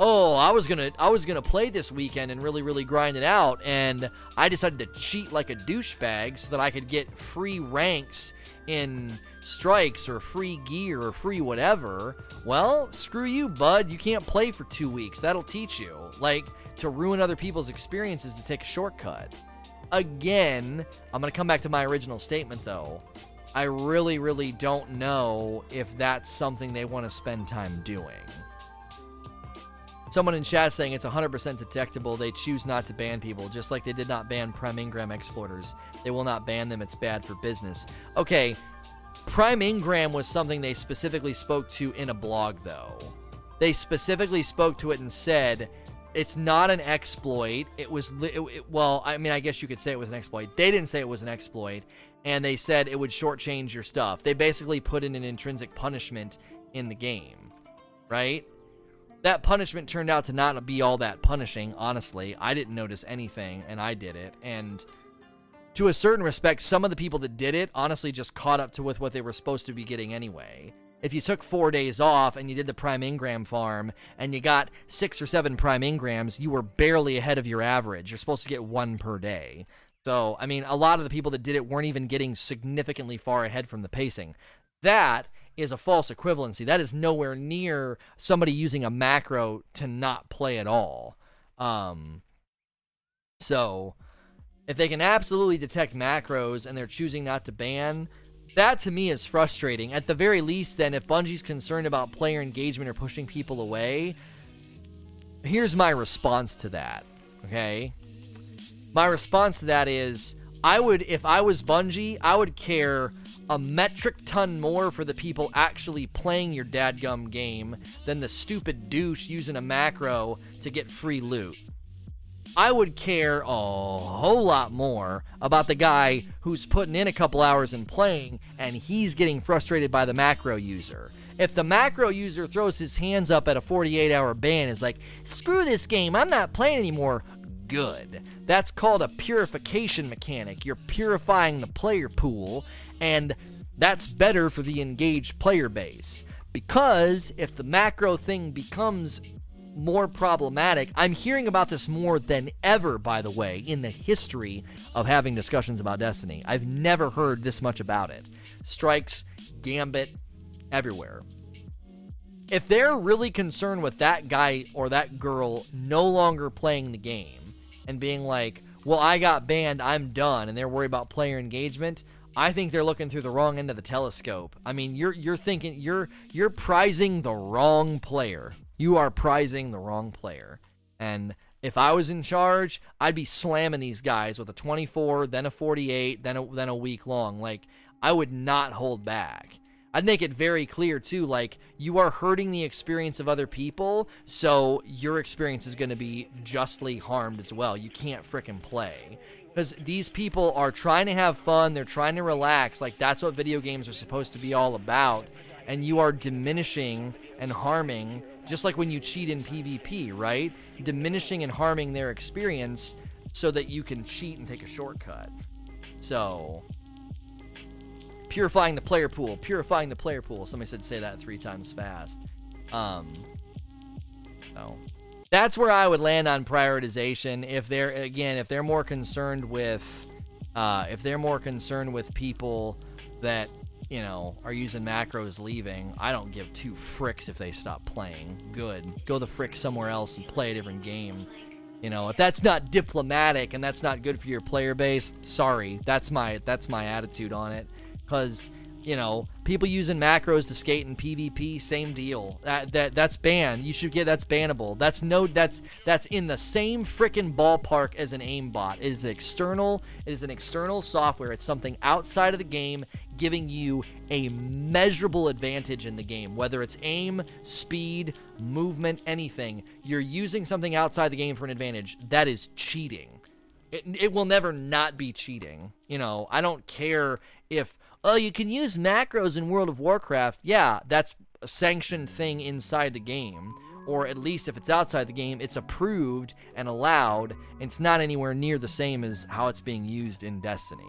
Oh, I was gonna I was gonna play this weekend and really really grind it out, and I decided to cheat like a douchebag so that I could get free ranks in strikes or free gear or free whatever. Well, screw you, bud. You can't play for two weeks. That'll teach you. Like to ruin other people's experiences to take a shortcut. Again, I'm to come back to my original statement though. I really, really don't know if that's something they want to spend time doing. Someone in chat saying it's 100% detectable. They choose not to ban people, just like they did not ban Prime Engram exploiters. They will not ban them. It's bad for business. Okay, Prime Engram was something they specifically spoke to in a blog, though. They specifically spoke to it and said it's not an exploit. It was it, it, well, I mean, I guess you could say it was an exploit. They didn't say it was an exploit, and they said it would shortchange your stuff. They basically put in an intrinsic punishment in the game, right? That punishment turned out to not be all that punishing. Honestly, I didn't notice anything, and I did it, and to a certain respect, some of the people that did it honestly just caught up to with what they were supposed to be getting anyway if you took four days off and you did the prime engram farm and you got six or seven prime engrams, you were barely ahead of your average. You're supposed to get one per day. So, I mean, a lot of the people that did it weren't even getting significantly far ahead from the pacing. That is a false equivalency. That is nowhere near somebody using a macro to not play at all. Um, so, if they can absolutely detect macros and they're choosing not to ban, that to me is frustrating. At the very least, then, if Bungie's concerned about player engagement or pushing people away, here's my response to that. Okay? My response to that is I would, if I was Bungie, I would care a metric ton more for the people actually playing your dadgum game than the stupid douche using a macro to get free loot. I would care a whole lot more about the guy who's putting in a couple hours and playing and he's getting frustrated by the macro user. If the macro user throws his hands up at a 48 hour ban is like, screw this game, I'm not playing anymore, good. That's called a purification mechanic. You're purifying the player pool, and that's better for the engaged player base. Because if the macro thing becomes more problematic. I'm hearing about this more than ever, by the way, in the history of having discussions about Destiny. I've never heard this much about it. Strikes, Gambit, everywhere. If they're really concerned with that guy or that girl no longer playing the game and being like, well, I got banned, I'm done, and they're worried about player engagement, I think they're looking through the wrong end of the telescope. I mean, you're you're thinking you're you're prizing the wrong player. You are prizing the wrong player. And if I was in charge, I'd be slamming these guys with a 24, then a 48, then a, then a week long. Like I would not hold back. I'd make it very clear too like you are hurting the experience of other people, so your experience is going to be justly harmed as well. You can't fricking play. Cuz these people are trying to have fun, they're trying to relax, like that's what video games are supposed to be all about, and you are diminishing and harming just like when you cheat in PvP, right? Diminishing and harming their experience. so that you can cheat and take a shortcut. So, purifying the player pool, purifying the player pool. Somebody said say that three times fast. Um, so that's where I would land on prioritization. If they're again, if they're more concerned with, uh, if they're more concerned with people that you know are using macros leaving, I don't give two fricks if they stop playing. Good, go the frick somewhere else and play a different game. You know, if that's not diplomatic and that's not good for your player base, sorry. That's my that's my attitude on it. Cause you know, people using macros to skate in PvP, same deal. That that that's banned. You should get that's bannable. That's no that's that's in the same freaking ballpark as an aimbot. It is external. It is an external software. It's something outside of the game giving you a measurable advantage in the game, whether it's aim, speed, movement, anything. You're using something outside the game for an advantage. That is cheating. It, it will never not be cheating. You know, I don't care if oh, you can use macros in World of Warcraft. Yeah, that's a sanctioned thing inside the game. Or at least if it's outside the game, it's approved and allowed. It's not anywhere near the same as how it's being used in Destiny.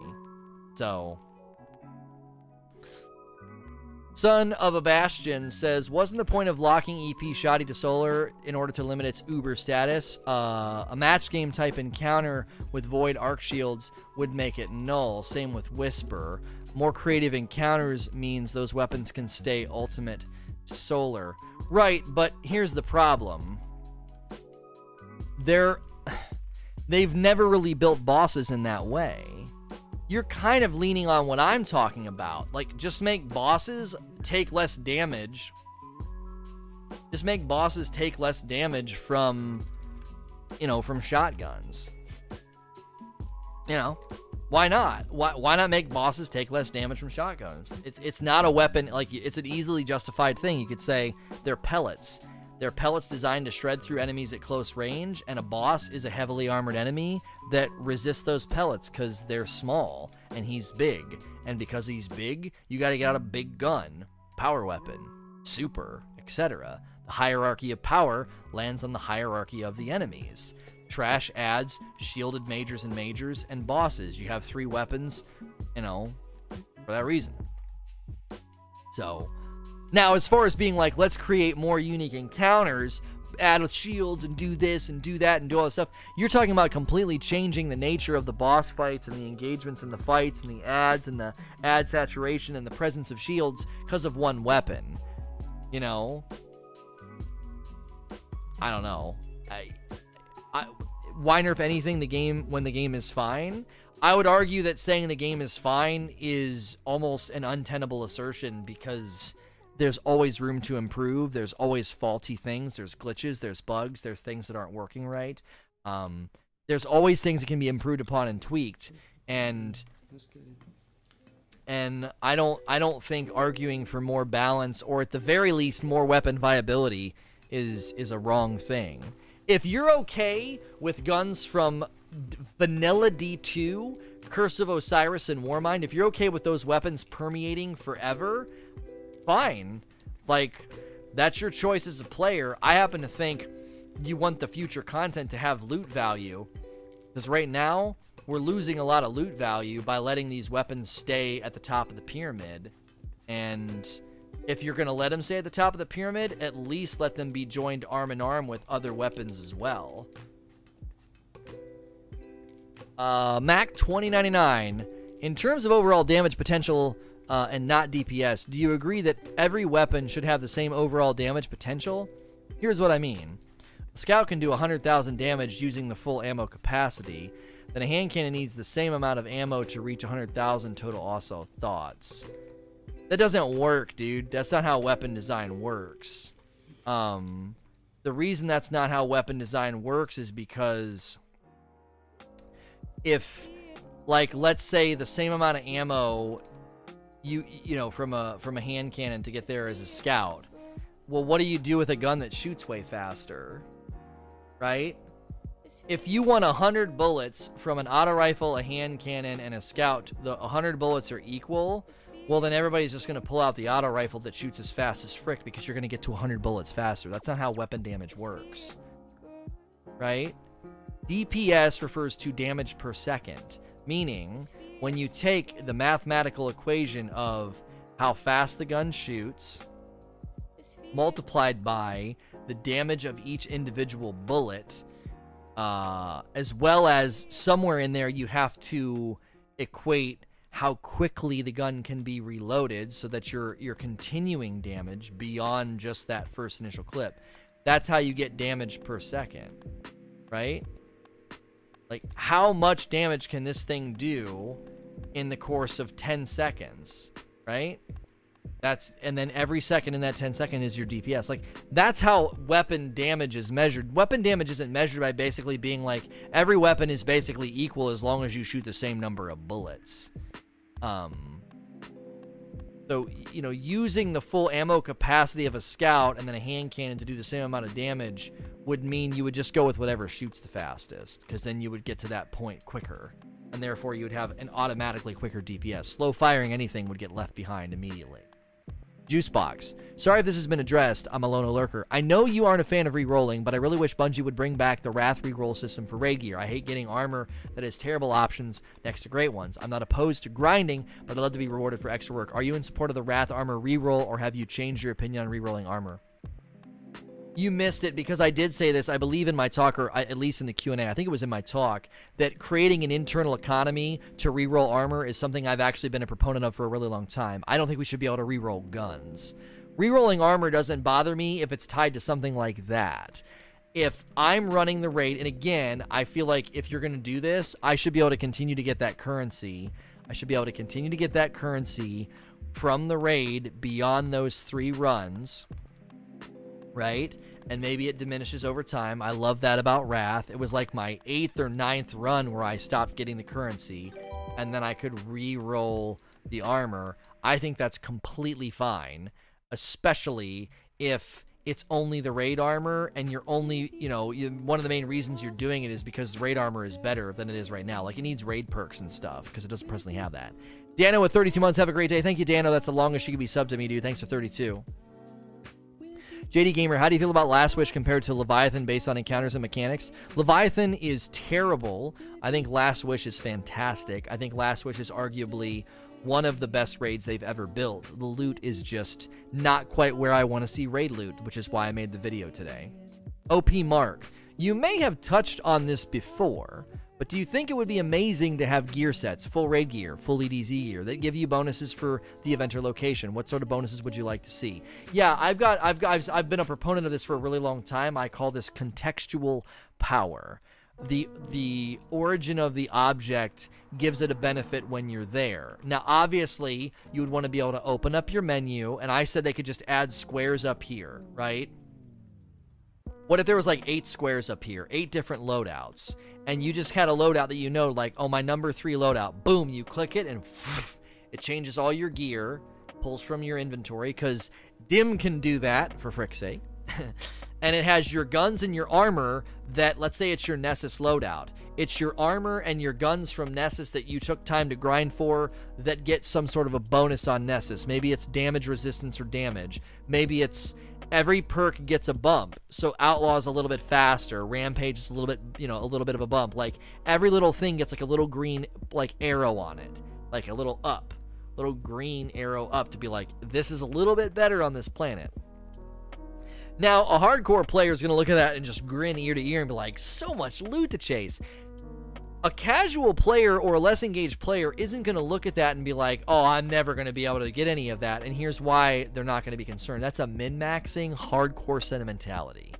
So. Son of a Bastion says, wasn't the point of locking EP Shoddy to Solar in order to limit its Uber status? Uh, a match game type encounter with Void Arc Shields would make it null. Same with Whisper. More creative encounters means those weapons can stay ultimate solar. Right, but here's the problem. They're (sighs) they've never really built bosses in that way. You're kind of leaning on what I'm talking about. Like just make bosses take less damage. Just make bosses take less damage from you know, from shotguns. You know, why not? Why, why not make bosses take less damage from shotguns? It's it's not a weapon like it's an easily justified thing. You could say they're pellets. They're pellets designed to shred through enemies at close range, and a boss is a heavily armored enemy that resists those pellets because they're small and he's big. And because he's big, you got to get out a big gun, power weapon, super, etc. The hierarchy of power lands on the hierarchy of the enemies trash ads, shielded majors and majors, and bosses. You have three weapons, you know, for that reason. So, now as far as being like, let's create more unique encounters, add shields and do this and do that and do all this stuff, you're talking about completely changing the nature of the boss fights and the engagements and the fights and the ads and the ad saturation and the presence of shields because of one weapon. You know? I don't know. I I, why nerf anything the game when the game is fine? I would argue that saying the game is fine is almost an untenable assertion because there's always room to improve. There's always faulty things. There's glitches. There's bugs. There's things that aren't working right. Um, there's always things that can be improved upon and tweaked. And and I don't I don't think arguing for more balance or at the very least more weapon viability is is a wrong thing if you're okay with guns from Vanilla D2, Curse of Osiris, and Warmind, if you're okay with those weapons permeating forever, fine. Like, that's your choice as a player. I happen to think you want the future content to have loot value. Because right now, we're losing a lot of loot value by letting these weapons stay at the top of the pyramid. And if you're going to let them stay at the top of the pyramid, at least let them be joined arm in arm with other weapons as well. Uh, Mac 2099. In terms of overall damage potential uh, and not DPS, do you agree that every weapon should have the same overall damage potential? Here's what I mean. A scout can do 100,000 damage using the full ammo capacity. Then a hand cannon needs the same amount of ammo to reach 100,000 total also thoughts. That doesn't work, dude. That's not how weapon design works. Um, the reason that's not how weapon design works is because if, like, let's say the same amount of ammo you you know from a from a hand cannon to get there as a scout. Well, what do you do with a gun that shoots way faster? Right? If you want 100 bullets from an auto rifle, a hand cannon, and a scout, the 100 bullets are equal well, then everybody's just going to pull out the auto rifle that shoots as fast as frick because you're going to get to 100 bullets faster. That's not how weapon damage works. Right? DPS refers to damage per second, meaning when you take the mathematical equation of how fast the gun shoots multiplied by the damage of each individual bullet, uh, as well as somewhere in there you have to equate how quickly the gun can be reloaded so that you're you're continuing damage beyond just that first initial clip. That's how you get damage per second, right? Like how much damage can this thing do in the course of 10 seconds, right? That's and then every second in that 10 second is your DPS. Like that's how weapon damage is measured. Weapon damage isn't measured by basically being like every weapon is basically equal as long as you shoot the same number of bullets. Um so you know, using the full ammo capacity of a scout and then a hand cannon to do the same amount of damage would mean you would just go with whatever shoots the fastest because then you would get to that point quicker and therefore you would have an automatically quicker DPS. Slow firing anything would get left behind immediately. Juicebox. Sorry if this has been addressed. I'm a Lono Lurker. I know you aren't a fan of re-rolling, but I really wish Bungie would bring back the Wrath re-roll system for raid gear. I hate getting armor that has terrible options next to great ones. I'm not opposed to grinding, but I'd love to be rewarded for extra work. Are you in support of the Wrath armor re-roll, or have you changed your opinion on re-rolling armor? You missed it because I did say this. I believe in my talk, or at least in the Q and A. I think it was in my talk that creating an internal economy to reroll armor is something I've actually been a proponent of for a really long time. I don't think we should be able to reroll guns. Rerolling armor doesn't bother me if it's tied to something like that. If I'm running the raid, and again, I feel like if you're going to do this, I should be able to continue to get that currency. I should be able to continue to get that currency from the raid beyond those three runs right? And maybe it diminishes over time. I love that about Wrath. It was like my eighth or ninth run where I stopped getting the currency, and then I could re-roll the armor. I think that's completely fine, especially if it's only the raid armor and you're only you know you, one of the main reasons you're doing it is because raid armor is better than it is right now like it needs raid perks and stuff because it doesn't presently have that dano with 32 months have a great day thank you dano that's the longest you could be subbed to me dude thanks for 32 JD Gamer, how do you feel about Last Wish compared to Leviathan based on encounters and mechanics? Leviathan is terrible. I think Last Wish is fantastic. I think Last Wish is arguably one of the best raids they've ever built. The loot is just not quite where I want to see raid loot, which is why I made the video today. OP Mark, you may have touched on this before, but do you think it would be amazing to have gear sets, full raid gear, full EDZ gear that give you bonuses for the event or location? What sort of bonuses would you like to see? Yeah, I've got I've got I've, I've been a proponent of this for a really long time. I call this contextual power. The the origin of the object gives it a benefit when you're there. Now, obviously, you would want to be able to open up your menu, and I said they could just add squares up here, right? What if there was like eight squares up here, eight different loadouts, and you just had a loadout that you know, like, oh, my number three loadout. Boom, you click it, and (laughs) it changes all your gear, pulls from your inventory, because Dim can do that, for frick's sake. (laughs) and it has your guns and your armor that, let's say it's your Nessus loadout. It's your armor and your guns from Nessus that you took time to grind for that get some sort of a bonus on Nessus. Maybe it's damage resistance or damage. Maybe it's every perk gets a bump. So Outlaw's a little bit faster, Rampage is a little bit, you know, a little bit of a bump. Like every little thing gets like a little green like arrow on it, like a little up, little green arrow up to be like this is a little bit better on this planet. Now, a hardcore player is going to look at that and just grin ear to ear and be like, so much loot to chase a casual player or a less engaged player isn't going to look at that and be like, oh, I'm never going to be able to get any of that. And here's why they're not going to be concerned. That's a min maxing, hardcore sentimentality.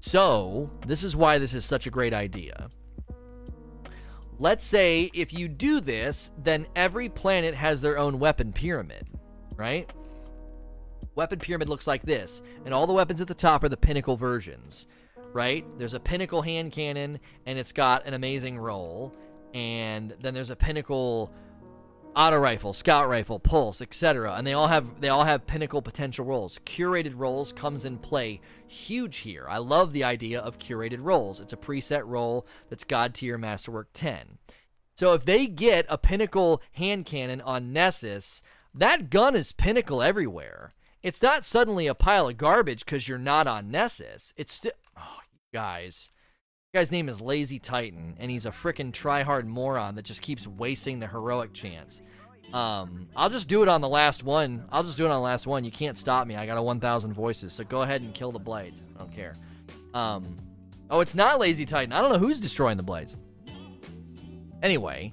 So, this is why this is such a great idea. Let's say if you do this, then every planet has their own weapon pyramid, right? Weapon pyramid looks like this, and all the weapons at the top are the pinnacle versions right? There's a pinnacle hand cannon, and it's got an amazing roll. And then there's a pinnacle auto rifle, scout rifle, pulse, etc. And they all have they all have pinnacle potential rolls. Curated rolls comes in play huge here. I love the idea of curated rolls. It's a preset roll that's God tier Masterwork 10. So if they get a pinnacle hand cannon on Nessus, that gun is pinnacle everywhere. It's not suddenly a pile of garbage because you're not on Nessus. It's still, guys, guy's name is Lazy Titan, and he's a freaking tryhard moron that just keeps wasting the heroic chance. Um, I'll just do it on the last one. I'll just do it on the last one. You can't stop me. I got a 1,000 voices, so go ahead and kill the blades. I don't care. Um, oh, it's not Lazy Titan. I don't know who's destroying the blades. Anyway,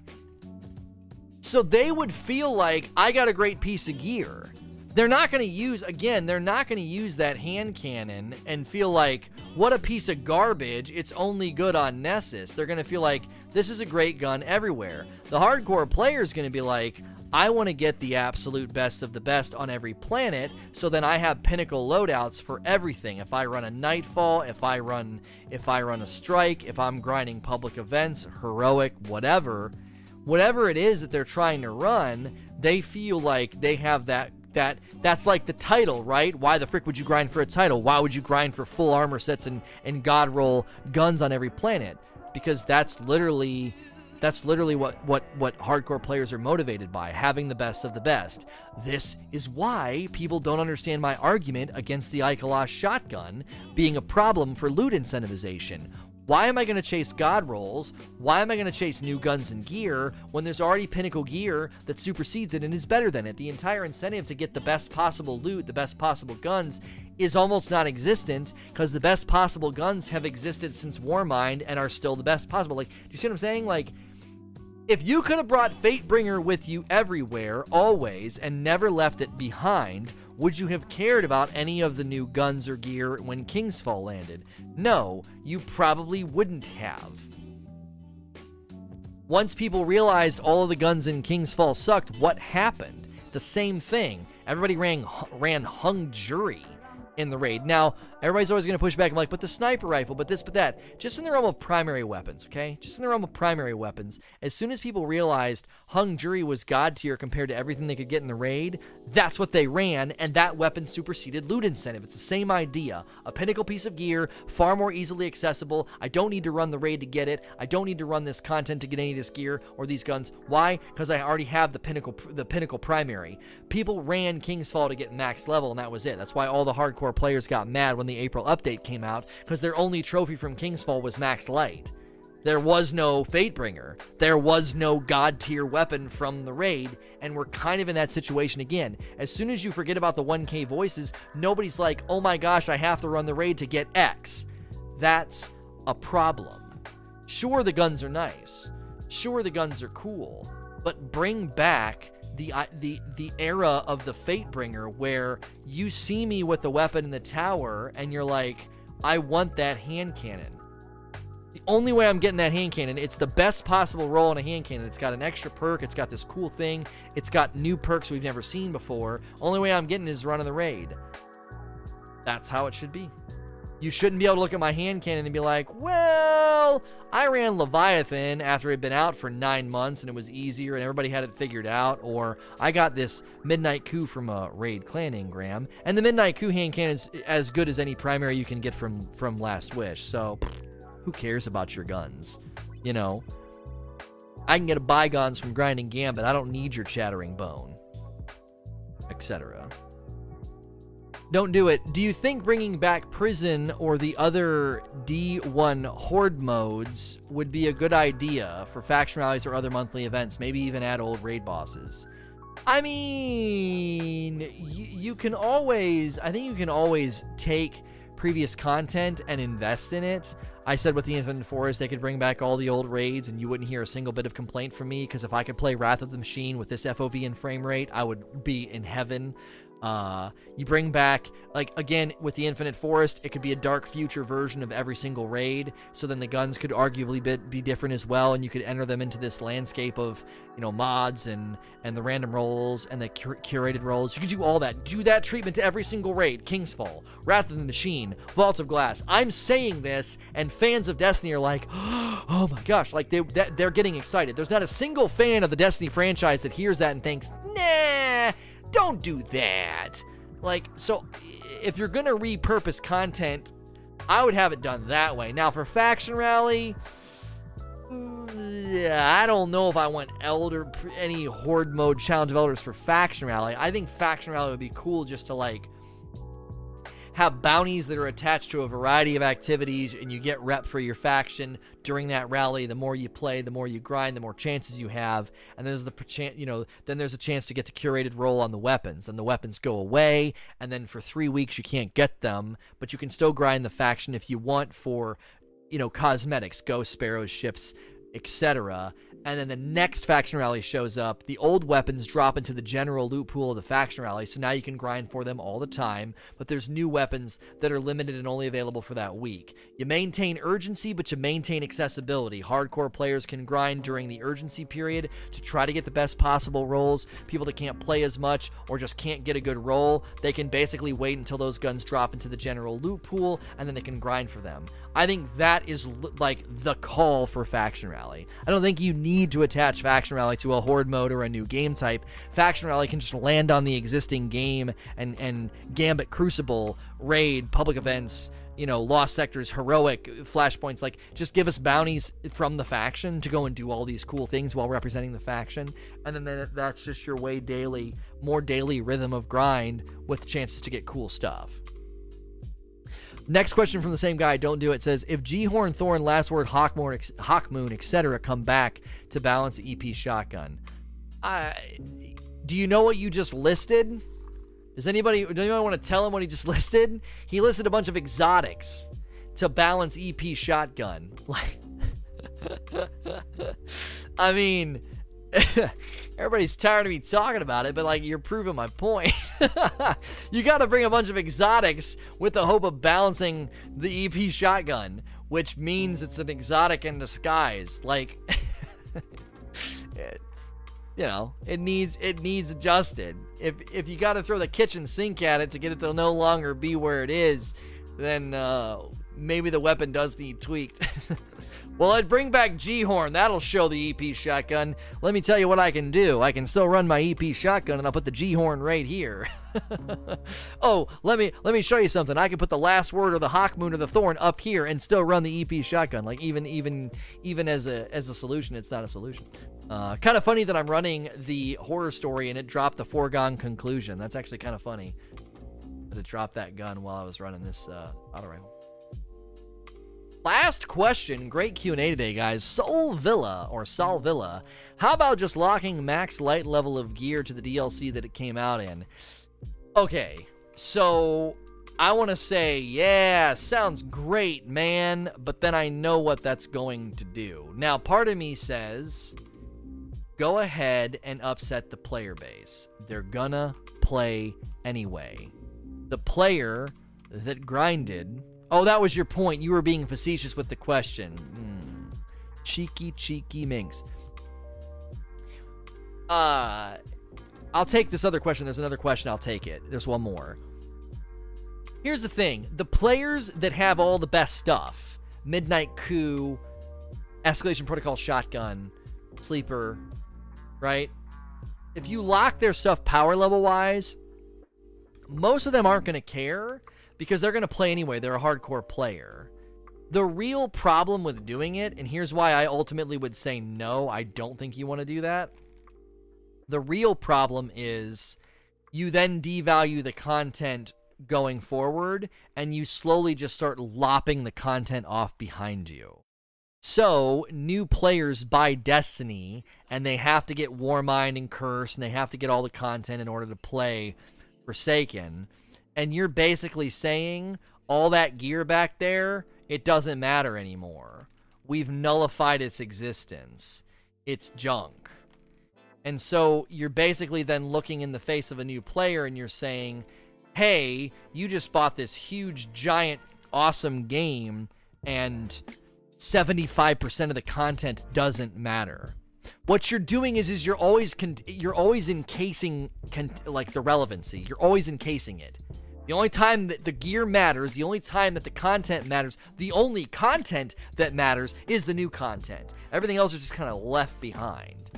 so they would feel like I got a great piece of gear. They're not going to use, again, they're not going to use that hand cannon and feel like, what a piece of garbage. It's only good on Nessus. They're going to feel like, this is a great gun everywhere. The hardcore player is going to be like, I want to get the absolute best of the best on every planet, so then I have pinnacle loadouts for everything. If I run a nightfall, if I run if I run a strike, if I'm grinding public events, heroic, whatever, whatever it is that they're trying to run, they feel like they have that that that's like the title, right? Why the frick would you grind for a title? Why would you grind for full armor sets and and god roll guns on every planet? Because that's literally that's literally what, what, what hardcore players are motivated by, having the best of the best. This is why people don't understand my argument against the Ikelos shotgun being a problem for loot incentivization. Why am I going to chase god rolls? Why am I going to chase new guns and gear when there's already pinnacle gear that supersedes it and is better than it? The entire incentive to get the best possible loot, the best possible guns, is almost non existent because the best possible guns have existed since Warmind and are still the best possible. Like, do you see what I'm saying? Like, if you could have brought Fatebringer with you everywhere, always, and never left it behind, would you have cared about any of the new guns or gear when Kingsfall landed? No, you probably wouldn't have. Once people realized all of the guns in Kingsfall sucked, what happened? The same thing. Everybody ran, ran hung jury in the raid. Now, everybody's always going to push back. I'm like, but the sniper rifle, but this, but that. Just in the realm of primary weapons, okay? Just in the realm of primary weapons. As soon as people realized Hung Jury was god tier compared to everything they could get in the raid, that's what they ran, and that weapon superseded loot incentive. It's the same idea. A pinnacle piece of gear, far more easily accessible. I don't need to run the raid to get it. I don't need to run this content to get any of this gear or these guns. Why? Because I already have the pinnacle, the pinnacle primary. People ran Kingsfall to get max level, and that was it. That's why all the hardcore players got mad when the April update came out because their only trophy from Kingsfall was Max Light. There was no Fatebringer. There was no god tier weapon from the raid, and we're kind of in that situation again. As soon as you forget about the 1k voices, nobody's like, oh my gosh, I have to run the raid to get X. That's a problem. Sure, the guns are nice. Sure, the guns are cool. But bring back the the the era of the Fatebringer where you see me with the weapon in the tower and you're like, I want that hand cannon. The only way I'm getting that hand cannon, it's the best possible roll on a hand cannon. It's got an extra perk, it's got this cool thing, it's got new perks we've never seen before. Only way I'm getting is running the raid. That's how it should be. You shouldn't be able to look at my hand cannon and be like, well, I ran Leviathan after it had been out for nine months and it was easier and everybody had it figured out. Or I got this Midnight Coup from a Raid Clan Engram. And the Midnight Coup hand cannon is as good as any primary you can get from, from Last Wish. So who cares about your guns? You know? I can get a bygones from Grinding Gambit. I don't need your Chattering Bone. Etc. Don't do it. Do you think bringing back Prison or the other D1 Horde modes would be a good idea for faction rallies or other monthly events? Maybe even add old raid bosses? I mean, you, can always, I think you can always take previous content and invest in it. I said with the Infinite Forest, they could bring back all the old raids and you wouldn't hear a single bit of complaint from me because if I could play Wrath of the Machine with this FOV and frame rate, I would be in heaven. Uh, you bring back, like, again, with the Infinite Forest, it could be a dark future version of every single raid. So then the guns could arguably be, be different as well, and you could enter them into this landscape of, you know, mods and and the random rolls and the cur- curated rolls. You could do all that. Do that treatment to every single raid. Kingsfall, Wrath of the Machine, Vault of Glass. I'm saying this, and fans of Destiny are like, (gasps) oh my gosh, like they they're getting excited. There's not a single fan of the Destiny franchise that hears that and thinks, nah don't do that. Like, so if you're going to repurpose content, I would have it done that way. Now, for Faction Rally, yeah, I don't know if I want Elder any Horde mode challenge of Elders for Faction Rally. I think Faction Rally would be cool just to like have bounties that are attached to a variety of activities, and you get rep for your faction during that rally. The more you play, the more you grind, the more chances you have, and there's the chance, you know, then there's a chance to get the curated roll on the weapons, and the weapons go away, and then for three weeks you can't get them, but you can still grind the faction if you want for, you know, cosmetics, ghost sparrows, ships, etc and then the next faction rally shows up. The old weapons drop into the general loot pool of the faction rally, so now you can grind for them all the time, but there's new weapons that are limited and only available for that week. You maintain urgency, but you maintain accessibility. Hardcore players can grind during the urgency period to try to get the best possible rolls. People that can't play as much or just can't get a good roll, they can basically wait until those guns drop into the general loot pool, and then they can grind for them. I think that is like the call for Faction Rally. I don't think you need to attach Faction Rally to a Horde mode or a new game type. Faction Rally can just land on the existing game and, and Gambit Crucible, Raid, public events, you know, Lost Sectors, Heroic, Flashpoints. Like, just give us bounties from the faction to go and do all these cool things while representing the faction. And then that's just your way daily, more daily rhythm of grind with chances to get cool stuff. Next question from the same guy, don't do it, says if G-Horn, Thorn, Last Word, Hawkmoon, Hawkmoon etc. come back to balance the EP shotgun, I, do you know what you just listed? Does anybody, does anybody want to tell him what he just (laughs) listed? He listed a bunch of exotics to balance EP shotgun. (laughs) Like, (laughs) I mean, everybody's tired of me talking about it, but like you're proving my point. (laughs) you got to bring a bunch of exotics with the hope of balancing the EP shotgun, which means it's an exotic in disguise. Like, (laughs) it, you know, it needs it needs adjusted. If if you got to throw the kitchen sink at it to get it to no longer be where it is, then uh, maybe the weapon does need tweaked. (laughs) Well, I'd bring back G-Horn. That'll show the EP shotgun. Let me tell you what I can do. I can still run my EP shotgun and I'll put the G-Horn right here. (laughs) oh, let me let me show you something. I can put the last word or the Hawkmoon or the Thorn up here and still run the EP shotgun. Like even even even as a as a solution, it's not a solution. Uh, kind of funny that I'm running the horror story and it dropped the foregone conclusion. That's actually kind of funny it dropped that gun while I was running this uh, auto rifle. Last question, great Q&A today, guys. Soul Villa or Sol Villa. How about just locking max light level of gear to the DLC that it came out in? Okay, so I want to say, yeah, sounds great, man, but then I know what that's going to do. Now, part of me says, go ahead and upset the player base. They're gonna play anyway. The player that grinded Oh, that was your point. You were being facetious with the question. Mm. Cheeky, cheeky minx. Uh, I'll take this other question. There's another question. I'll take it. There's one more. Here's the thing the players that have all the best stuff Midnight Coup, Escalation Protocol Shotgun, Sleeper, right? If you lock their stuff power level wise, most of them aren't going to care because they're going to play anyway. They're a hardcore player. The real problem with doing it, and here's why I ultimately would say no, I don't think you want to do that. The real problem is you then devalue the content going forward and you slowly just start lopping the content off behind you. So, new players buy Destiny and they have to get Warmind and Curse and they have to get all the content in order to play Forsaken and you're basically saying all that gear back there, it doesn't matter anymore. We've nullified its existence. It's junk. And so you're basically then looking in the face of a new player and you're saying, hey, you just bought this huge, giant, awesome game, and 75% of the content doesn't matter. What you're doing is, is you're always con- you're always encasing con- like the relevancy. You're always encasing it. The only time that the gear matters, the only time that the content matters, the only content that matters is the new content. Everything else is just kind of left behind.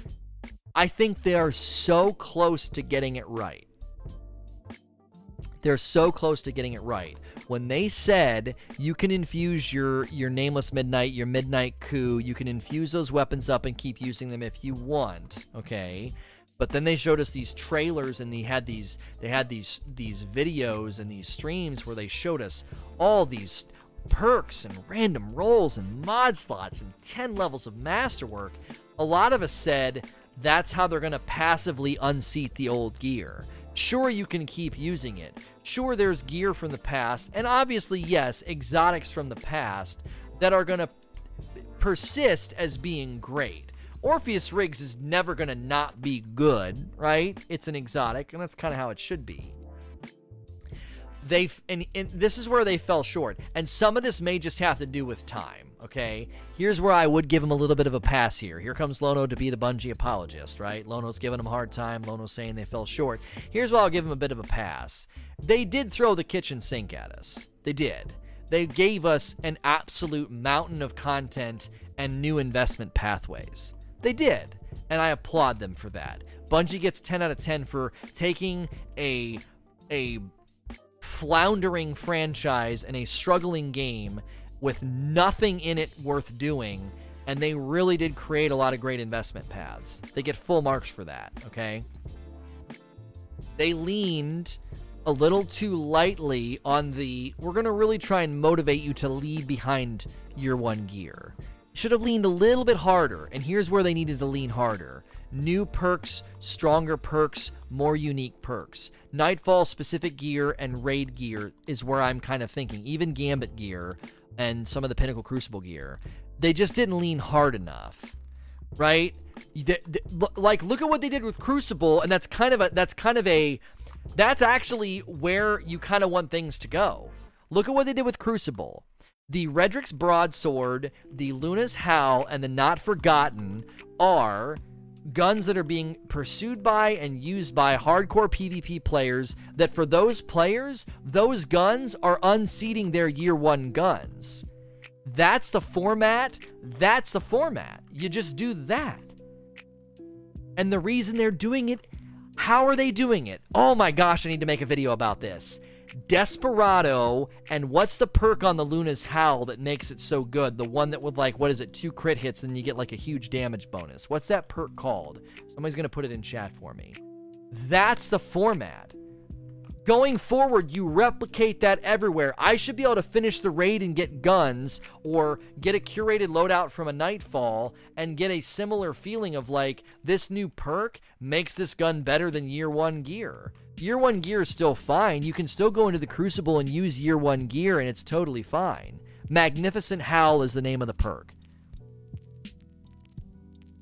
I think they are so close to getting it right. They're so close to getting it right. When they said you can infuse your your nameless midnight, your midnight coup, you can infuse those weapons up and keep using them if you want, okay? But then they showed us these trailers and they had these they had these these videos and these streams where they showed us all these perks and random rolls and mod slots and 10 levels of masterwork. A lot of us said that's how they're going to passively unseat the old gear. Sure, you can keep using it. Sure, there's gear from the past, and obviously, yes, exotics from the past that are going to persist as being great. Orpheus Rigs is never going to not be good, right? It's an exotic, and that's kind of how it should be. They and, and this is where they fell short, and some of this may just have to do with time. Okay, here's where I would give him a little bit of a pass here. Here comes Lono to be the Bungie apologist, right? Lono's giving him a hard time. Lono's saying they fell short. Here's where I'll give him a bit of a pass. They did throw the kitchen sink at us. They did. They gave us an absolute mountain of content and new investment pathways. They did, and I applaud them for that. Bungie gets 10 out of 10 for taking a a floundering franchise and a struggling game with nothing in it worth doing and they really did create a lot of great investment paths. They get full marks for that, okay? They leaned a little too lightly on the we're going to really try and motivate you to lead behind year 1 gear. Should have leaned a little bit harder, and here's where they needed to lean harder. New perks, stronger perks, more unique perks. Nightfall specific gear and raid gear is where I'm kind of thinking. Even Gambit gear and some of the Pinnacle Crucible gear. They just didn't lean hard enough. Right? Like look at what they did with Crucible and that's kind of a that's kind of a that's actually where you kind of want things to go. Look at what they did with Crucible. The Redrix's Broadsword, the Luna's Howl, and the Not Forgotten are guns that are being pursued by and used by hardcore PvP players that for those players, those guns are unseating their year one guns. That's the format. That's the format. You just do that. And the reason they're doing it, how are they doing it? Oh my gosh, I need to make a video about this. Desperado, and what's the perk on the Luna's Howl that makes it so good? The one that with like, what is it, two crit hits and you get like a huge damage bonus. What's that perk called? Somebody's gonna put it in chat for me. That's the format. Going forward, you replicate that everywhere. I should be able to finish the raid and get guns, or get a curated loadout from a Nightfall, and get a similar feeling of like, this new perk makes this gun better than year one gear. Year one gear is still fine. You can still go into the Crucible and use year one gear, and it's totally fine. Magnificent Howl is the name of the perk.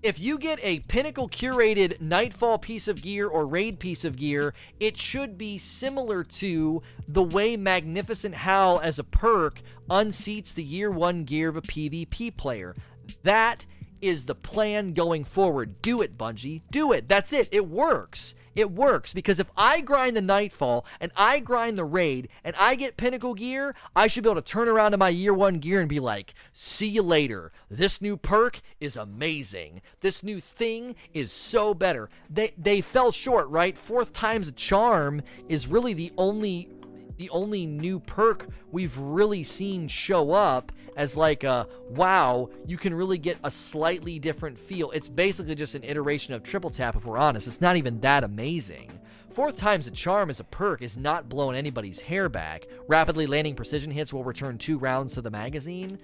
If you get a Pinnacle curated Nightfall piece of gear or Raid piece of gear, it should be similar to the way Magnificent Howl as a perk unseats the year one gear of a PvP player. That is the plan going forward. Do it, Bungie. Do it. That's it. It works it works because if I grind the Nightfall and I grind the Raid and I get Pinnacle gear, I should be able to turn around to my year one gear and be like, see you later. This new perk is amazing. This new thing is so better. They they fell short, right? Fourth time's charm is really the only the only new perk we've really seen show up as like a wow, you can really get a slightly different feel. It's basically just an iteration of triple tap if we're honest. It's not even that amazing. Fourth time's a charm as a perk is not blowing anybody's hair back. Rapidly landing precision hits will return two rounds to the magazine.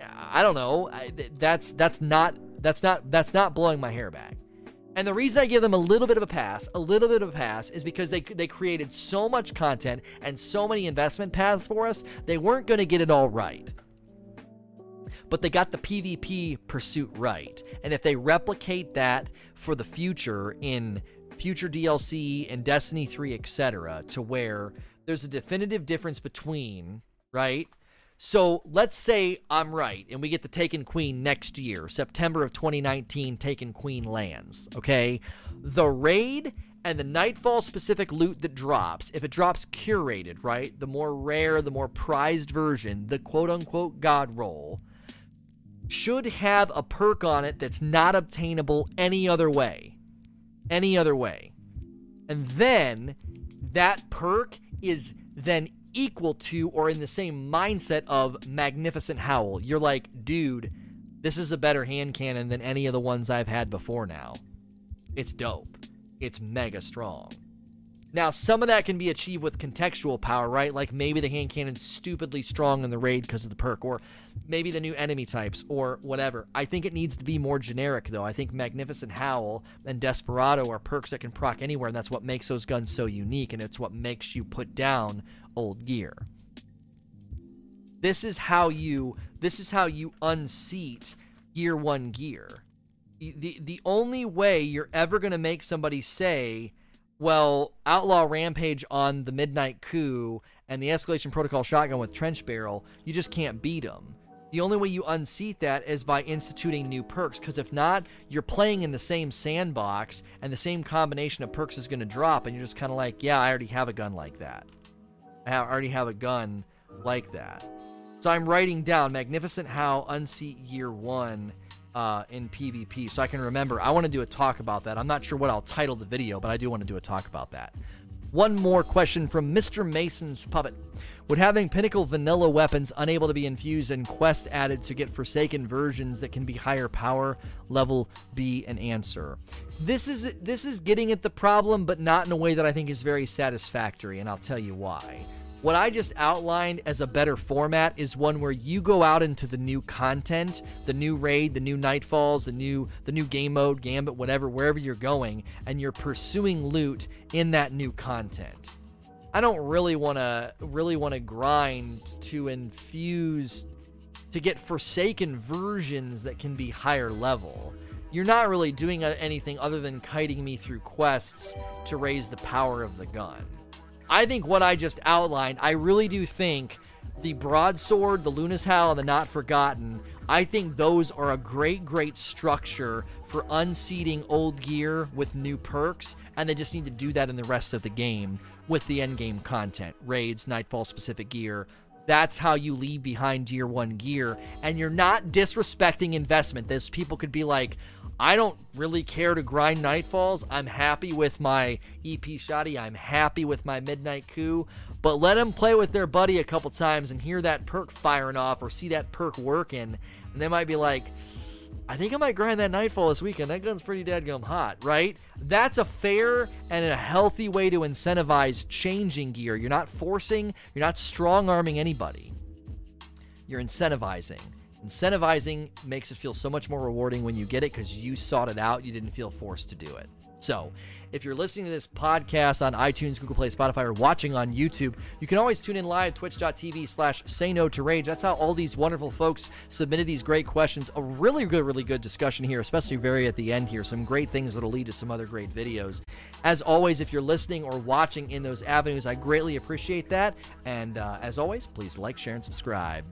I don't know. I, that's that's not that's not that's not blowing my hair back. And the reason I give them a little bit of a pass, a little bit of a pass, is because they they created so much content and so many investment paths for us, they weren't going to get it all right. But they got the PvP pursuit right. And if they replicate that for the future in future DLC and Destiny 3, etc., to where there's a definitive difference between, right? So let's say I'm right and we get the Taken Queen next year, September of 2019, Taken Queen lands, okay? The raid and the Nightfall specific loot that drops, if it drops curated, right? The more rare, the more prized version, the quote unquote God roll, should have a perk on it that's not obtainable any other way. Any other way. And then that perk is then equal to or in the same mindset of Magnificent Howl. You're like, dude, this is a better hand cannon than any of the ones I've had before now. It's dope. it's mega strong. Now, some of that can be achieved with contextual power, right? Like maybe the hand cannon's stupidly strong in the raid because of the perk, or maybe the new enemy types, or whatever. I think it needs to be more generic, though. I think Magnificent Howl and Desperado are perks that can proc anywhere, and that's what makes those guns so unique, and it's what makes you put down old gear. This is how you this is how you unseat gear 1 gear. The the only way you're ever to make somebody say, well, Outlaw Rampage on the Midnight Coup and the Escalation Protocol shotgun with Trench Barrel, you just can't beat them. The only way you unseat that is by instituting new perks, because if not, you're playing in the same sandbox and the same combination of perks is going to drop, and you're just kind of like, yeah, I already have a gun like that. I already have a gun like that. So I'm writing down Magnificent Howl Unseat Year 1 uh, in PvP so I can remember. I want to do a talk about that. I'm not sure what I'll title the video, but I do want to do a talk about that. One more question from Mr. Mason's Puppet. Would having Pinnacle vanilla weapons unable to be infused and quest added to get Forsaken versions that can be higher power level be an answer? This is this is getting at the problem, but not in a way that I think is very satisfactory, and I'll tell you why. What I just outlined as a better format is one where you go out into the new content, the new raid, the new nightfalls, the new the new game mode, gambit, whatever, wherever you're going, and you're pursuing loot in that new content. I don't really want to really want to grind to infuse to get forsaken versions that can be higher level. You're not really doing anything other than kiting me through quests to raise the power of the gun. I think what I just outlined, I really do think the Broadsword, the Luna's Howl, and the Not Forgotten, I think those are a great, great structure for unseating old gear with new perks, and they just need to do that in the rest of the game with the endgame content raids, Nightfall specific gear. That's how you leave behind Year 1 gear, and you're not disrespecting investment. This people could be like, I don't really care to grind Nightfalls. I'm happy with my EP Shoddy. I'm happy with my Midnight Coup. But let them play with their buddy a couple times and hear that perk firing off or see that perk working. And they might be like, I think I might grind that Nightfall this weekend. That gun's pretty gum hot, right? That's a fair and a healthy way to incentivize changing gear. You're not forcing, you're not strong arming anybody. You're incentivizing. Incentivizing makes it feel so much more rewarding when you get it because you sought it out. You didn't feel forced to do it. So, if you're listening to this podcast on iTunes, Google Play, Spotify, or watching on YouTube, you can always tune in live, twitch.tv slash say no to rage. That's how all these wonderful folks submitted these great questions. A really good, really good discussion here, especially very at the end here. Some great things that'll lead to some other great videos. As always, if you're listening or watching in those avenues, I greatly appreciate that. And uh, as always, please like, share, and subscribe.